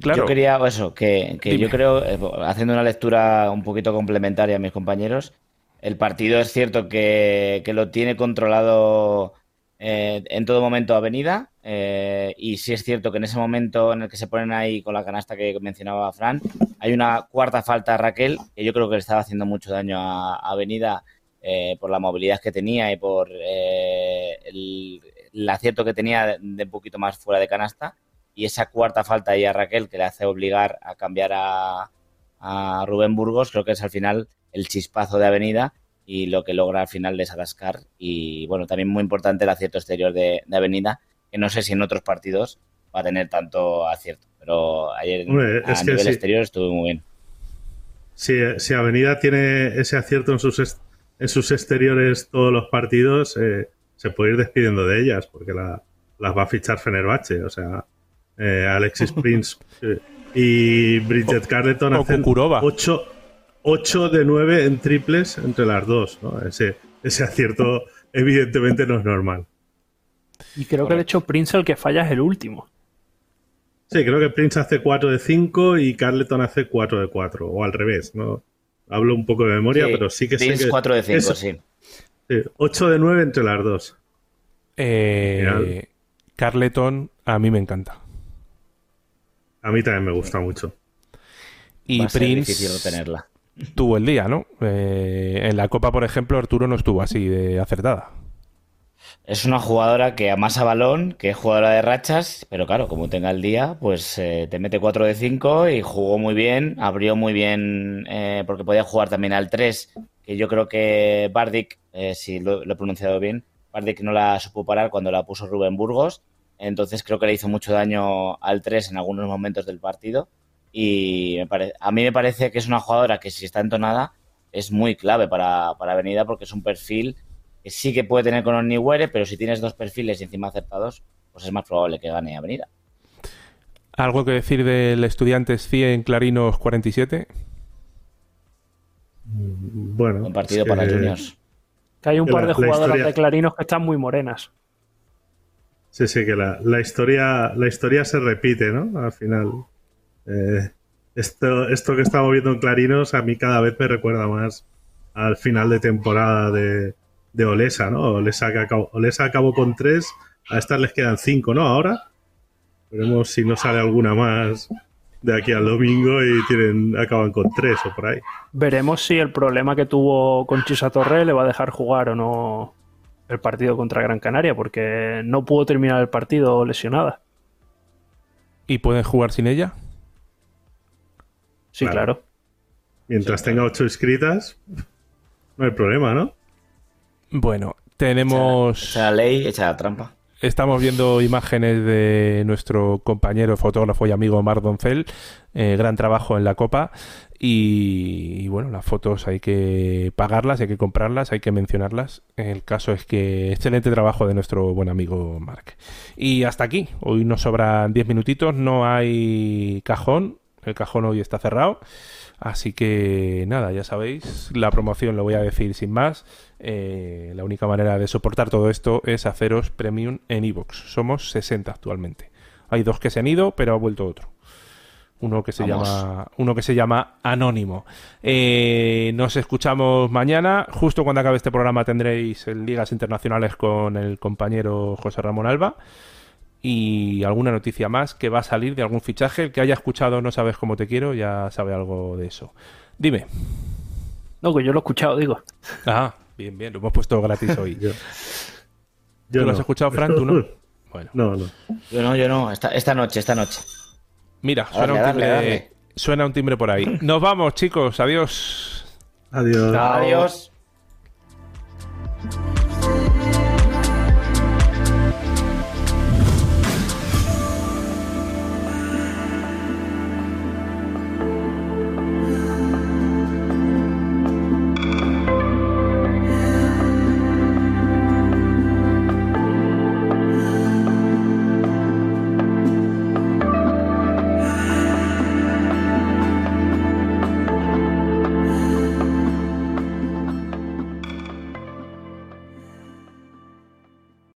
[SPEAKER 4] Claro. Yo quería, eso, que, yo creo, eh, haciendo una lectura un poquito complementaria a mis compañeros, el partido es cierto que, lo tiene controlado eh, en todo momento Avenida, y sí es cierto que en ese momento en el que se ponen ahí con la canasta que mencionaba Fran, hay una cuarta falta a Raquel, que yo creo que le estaba haciendo mucho daño a, Avenida por la movilidad que tenía y por el, el acierto que tenía de un poquito más fuera de canasta y esa cuarta falta ahí a Raquel que le hace obligar a cambiar a, Rubén Burgos, creo que es al final el chispazo de Avenida y lo que logra al final desatascar. Y bueno, también muy importante el acierto exterior de, Avenida, que no sé si en otros partidos va a tener tanto acierto, pero ayer a nivel exterior estuvo muy bien.
[SPEAKER 3] Si, Avenida tiene ese acierto en sus, en sus exteriores todos los partidos, eh, se puede ir despidiendo de ellas porque las va a fichar Fenerbahce. O sea, eh, Alexis Prince eh, y Bridget Carleton hacen 8, de 9 en triples entre las dos. Ese, ese acierto evidentemente no es normal.
[SPEAKER 2] Y creo que de hecho Prince el que falla es el último.
[SPEAKER 3] Sí, creo que Prince hace 4 de 5 y Carleton hace 4 de 4, o al revés, ¿no? Hablo un poco de memoria, pero sí que
[SPEAKER 4] Prince
[SPEAKER 3] sé que
[SPEAKER 4] 4 de 5, sí.
[SPEAKER 3] 8 de 9 entre las dos.
[SPEAKER 1] Eh, Carleton, a mí me encanta.
[SPEAKER 3] A mí también me gusta mucho.
[SPEAKER 1] Y Prince tenerla. tuvo el día, ¿no? Eh, en la Copa, por ejemplo, Arturo no estuvo así de acertada.
[SPEAKER 4] Es una jugadora que amasa balón, que es jugadora de rachas, pero claro, como tenga el día, pues eh, te mete 4 de 5 y jugó muy bien, abrió muy bien, porque podía jugar también al 3 que yo creo que Bardic, eh, si lo, he pronunciado bien, Bardic no la supo parar cuando la puso Rubén Burgos, entonces creo que le hizo mucho daño al 3 en algunos momentos del partido y a mí me parece que es una jugadora que si está entonada es muy clave para, para Avenida porque es un perfil que sí que puede tener con Oniguere, pero si tienes dos perfiles y encima acertados, pues es más probable que gane Avenida.
[SPEAKER 1] ¿Algo que decir del Estudiantes 100 Clarinos 47?
[SPEAKER 3] Bueno.
[SPEAKER 4] Un partido para Juniors.
[SPEAKER 2] Que hay un par de jugadoras de clarinos que están muy morenas.
[SPEAKER 3] Sí, sí, que la, historia, la historia se repite, ¿no? Al final. Eh, esto, esto que estamos viendo en Clarinos a mí cada vez me recuerda más al final de temporada de, de Olesa, ¿no? Olesa, acabó, Olesa acabó con tres, a estas les quedan cinco, ¿no? Ahora. Veremos si no sale alguna más de aquí al domingo y tienen acaban con tres o por ahí.
[SPEAKER 2] Veremos si el problema que tuvo con Chisa Torre le va a dejar jugar o no el partido contra Gran Canaria, porque no pudo terminar el partido lesionada.
[SPEAKER 1] ¿Y pueden jugar sin ella?
[SPEAKER 2] Sí, claro.
[SPEAKER 3] Mientras tenga ocho inscritas, no hay problema, ¿no?
[SPEAKER 1] Bueno, tenemos.
[SPEAKER 4] Echa la ley, echa la trampa.
[SPEAKER 1] Estamos viendo imágenes de nuestro compañero fotógrafo y amigo Mar Doncel. Eh, gran trabajo en la Copa. Y, bueno, las fotos hay que pagarlas, hay que comprarlas, hay que mencionarlas. El caso es que excelente trabajo de nuestro buen amigo Marc. Y hasta aquí. Hoy nos sobran 10 minutitos. No hay cajón. El cajón hoy está cerrado. Así que nada, ya sabéis, la promoción lo voy a decir sin más. Eh, la única manera de soportar todo esto es haceros premium en iVoox. Somos 60 actualmente. Hay dos que se han ido, pero ha vuelto otro. Uno que se
[SPEAKER 4] Vamos.
[SPEAKER 1] llama uno que se llama Anónimo. Eh, nos escuchamos mañana. Justo cuando acabe este programa tendréis el Ligas Internacionales con el compañero José Ramón Alba. Y alguna noticia más que va a salir de algún fichaje. El que haya escuchado No sabes cómo te quiero ya sabe algo de eso. Dime.
[SPEAKER 2] No, que yo lo he escuchado, digo.
[SPEAKER 1] Ah, Bien, bien, lo hemos puesto gratis hoy.
[SPEAKER 3] yo,
[SPEAKER 1] ¿Tú
[SPEAKER 3] no.
[SPEAKER 1] lo has escuchado, Frank? ¿Tú no? Bueno.
[SPEAKER 3] No, no.
[SPEAKER 4] Yo no, yo no. Esta, noche, esta noche.
[SPEAKER 1] Mira, suena, un timbre, suena un timbre por ahí. Nos vamos, chicos. Adiós.
[SPEAKER 3] Adiós.
[SPEAKER 4] Adiós.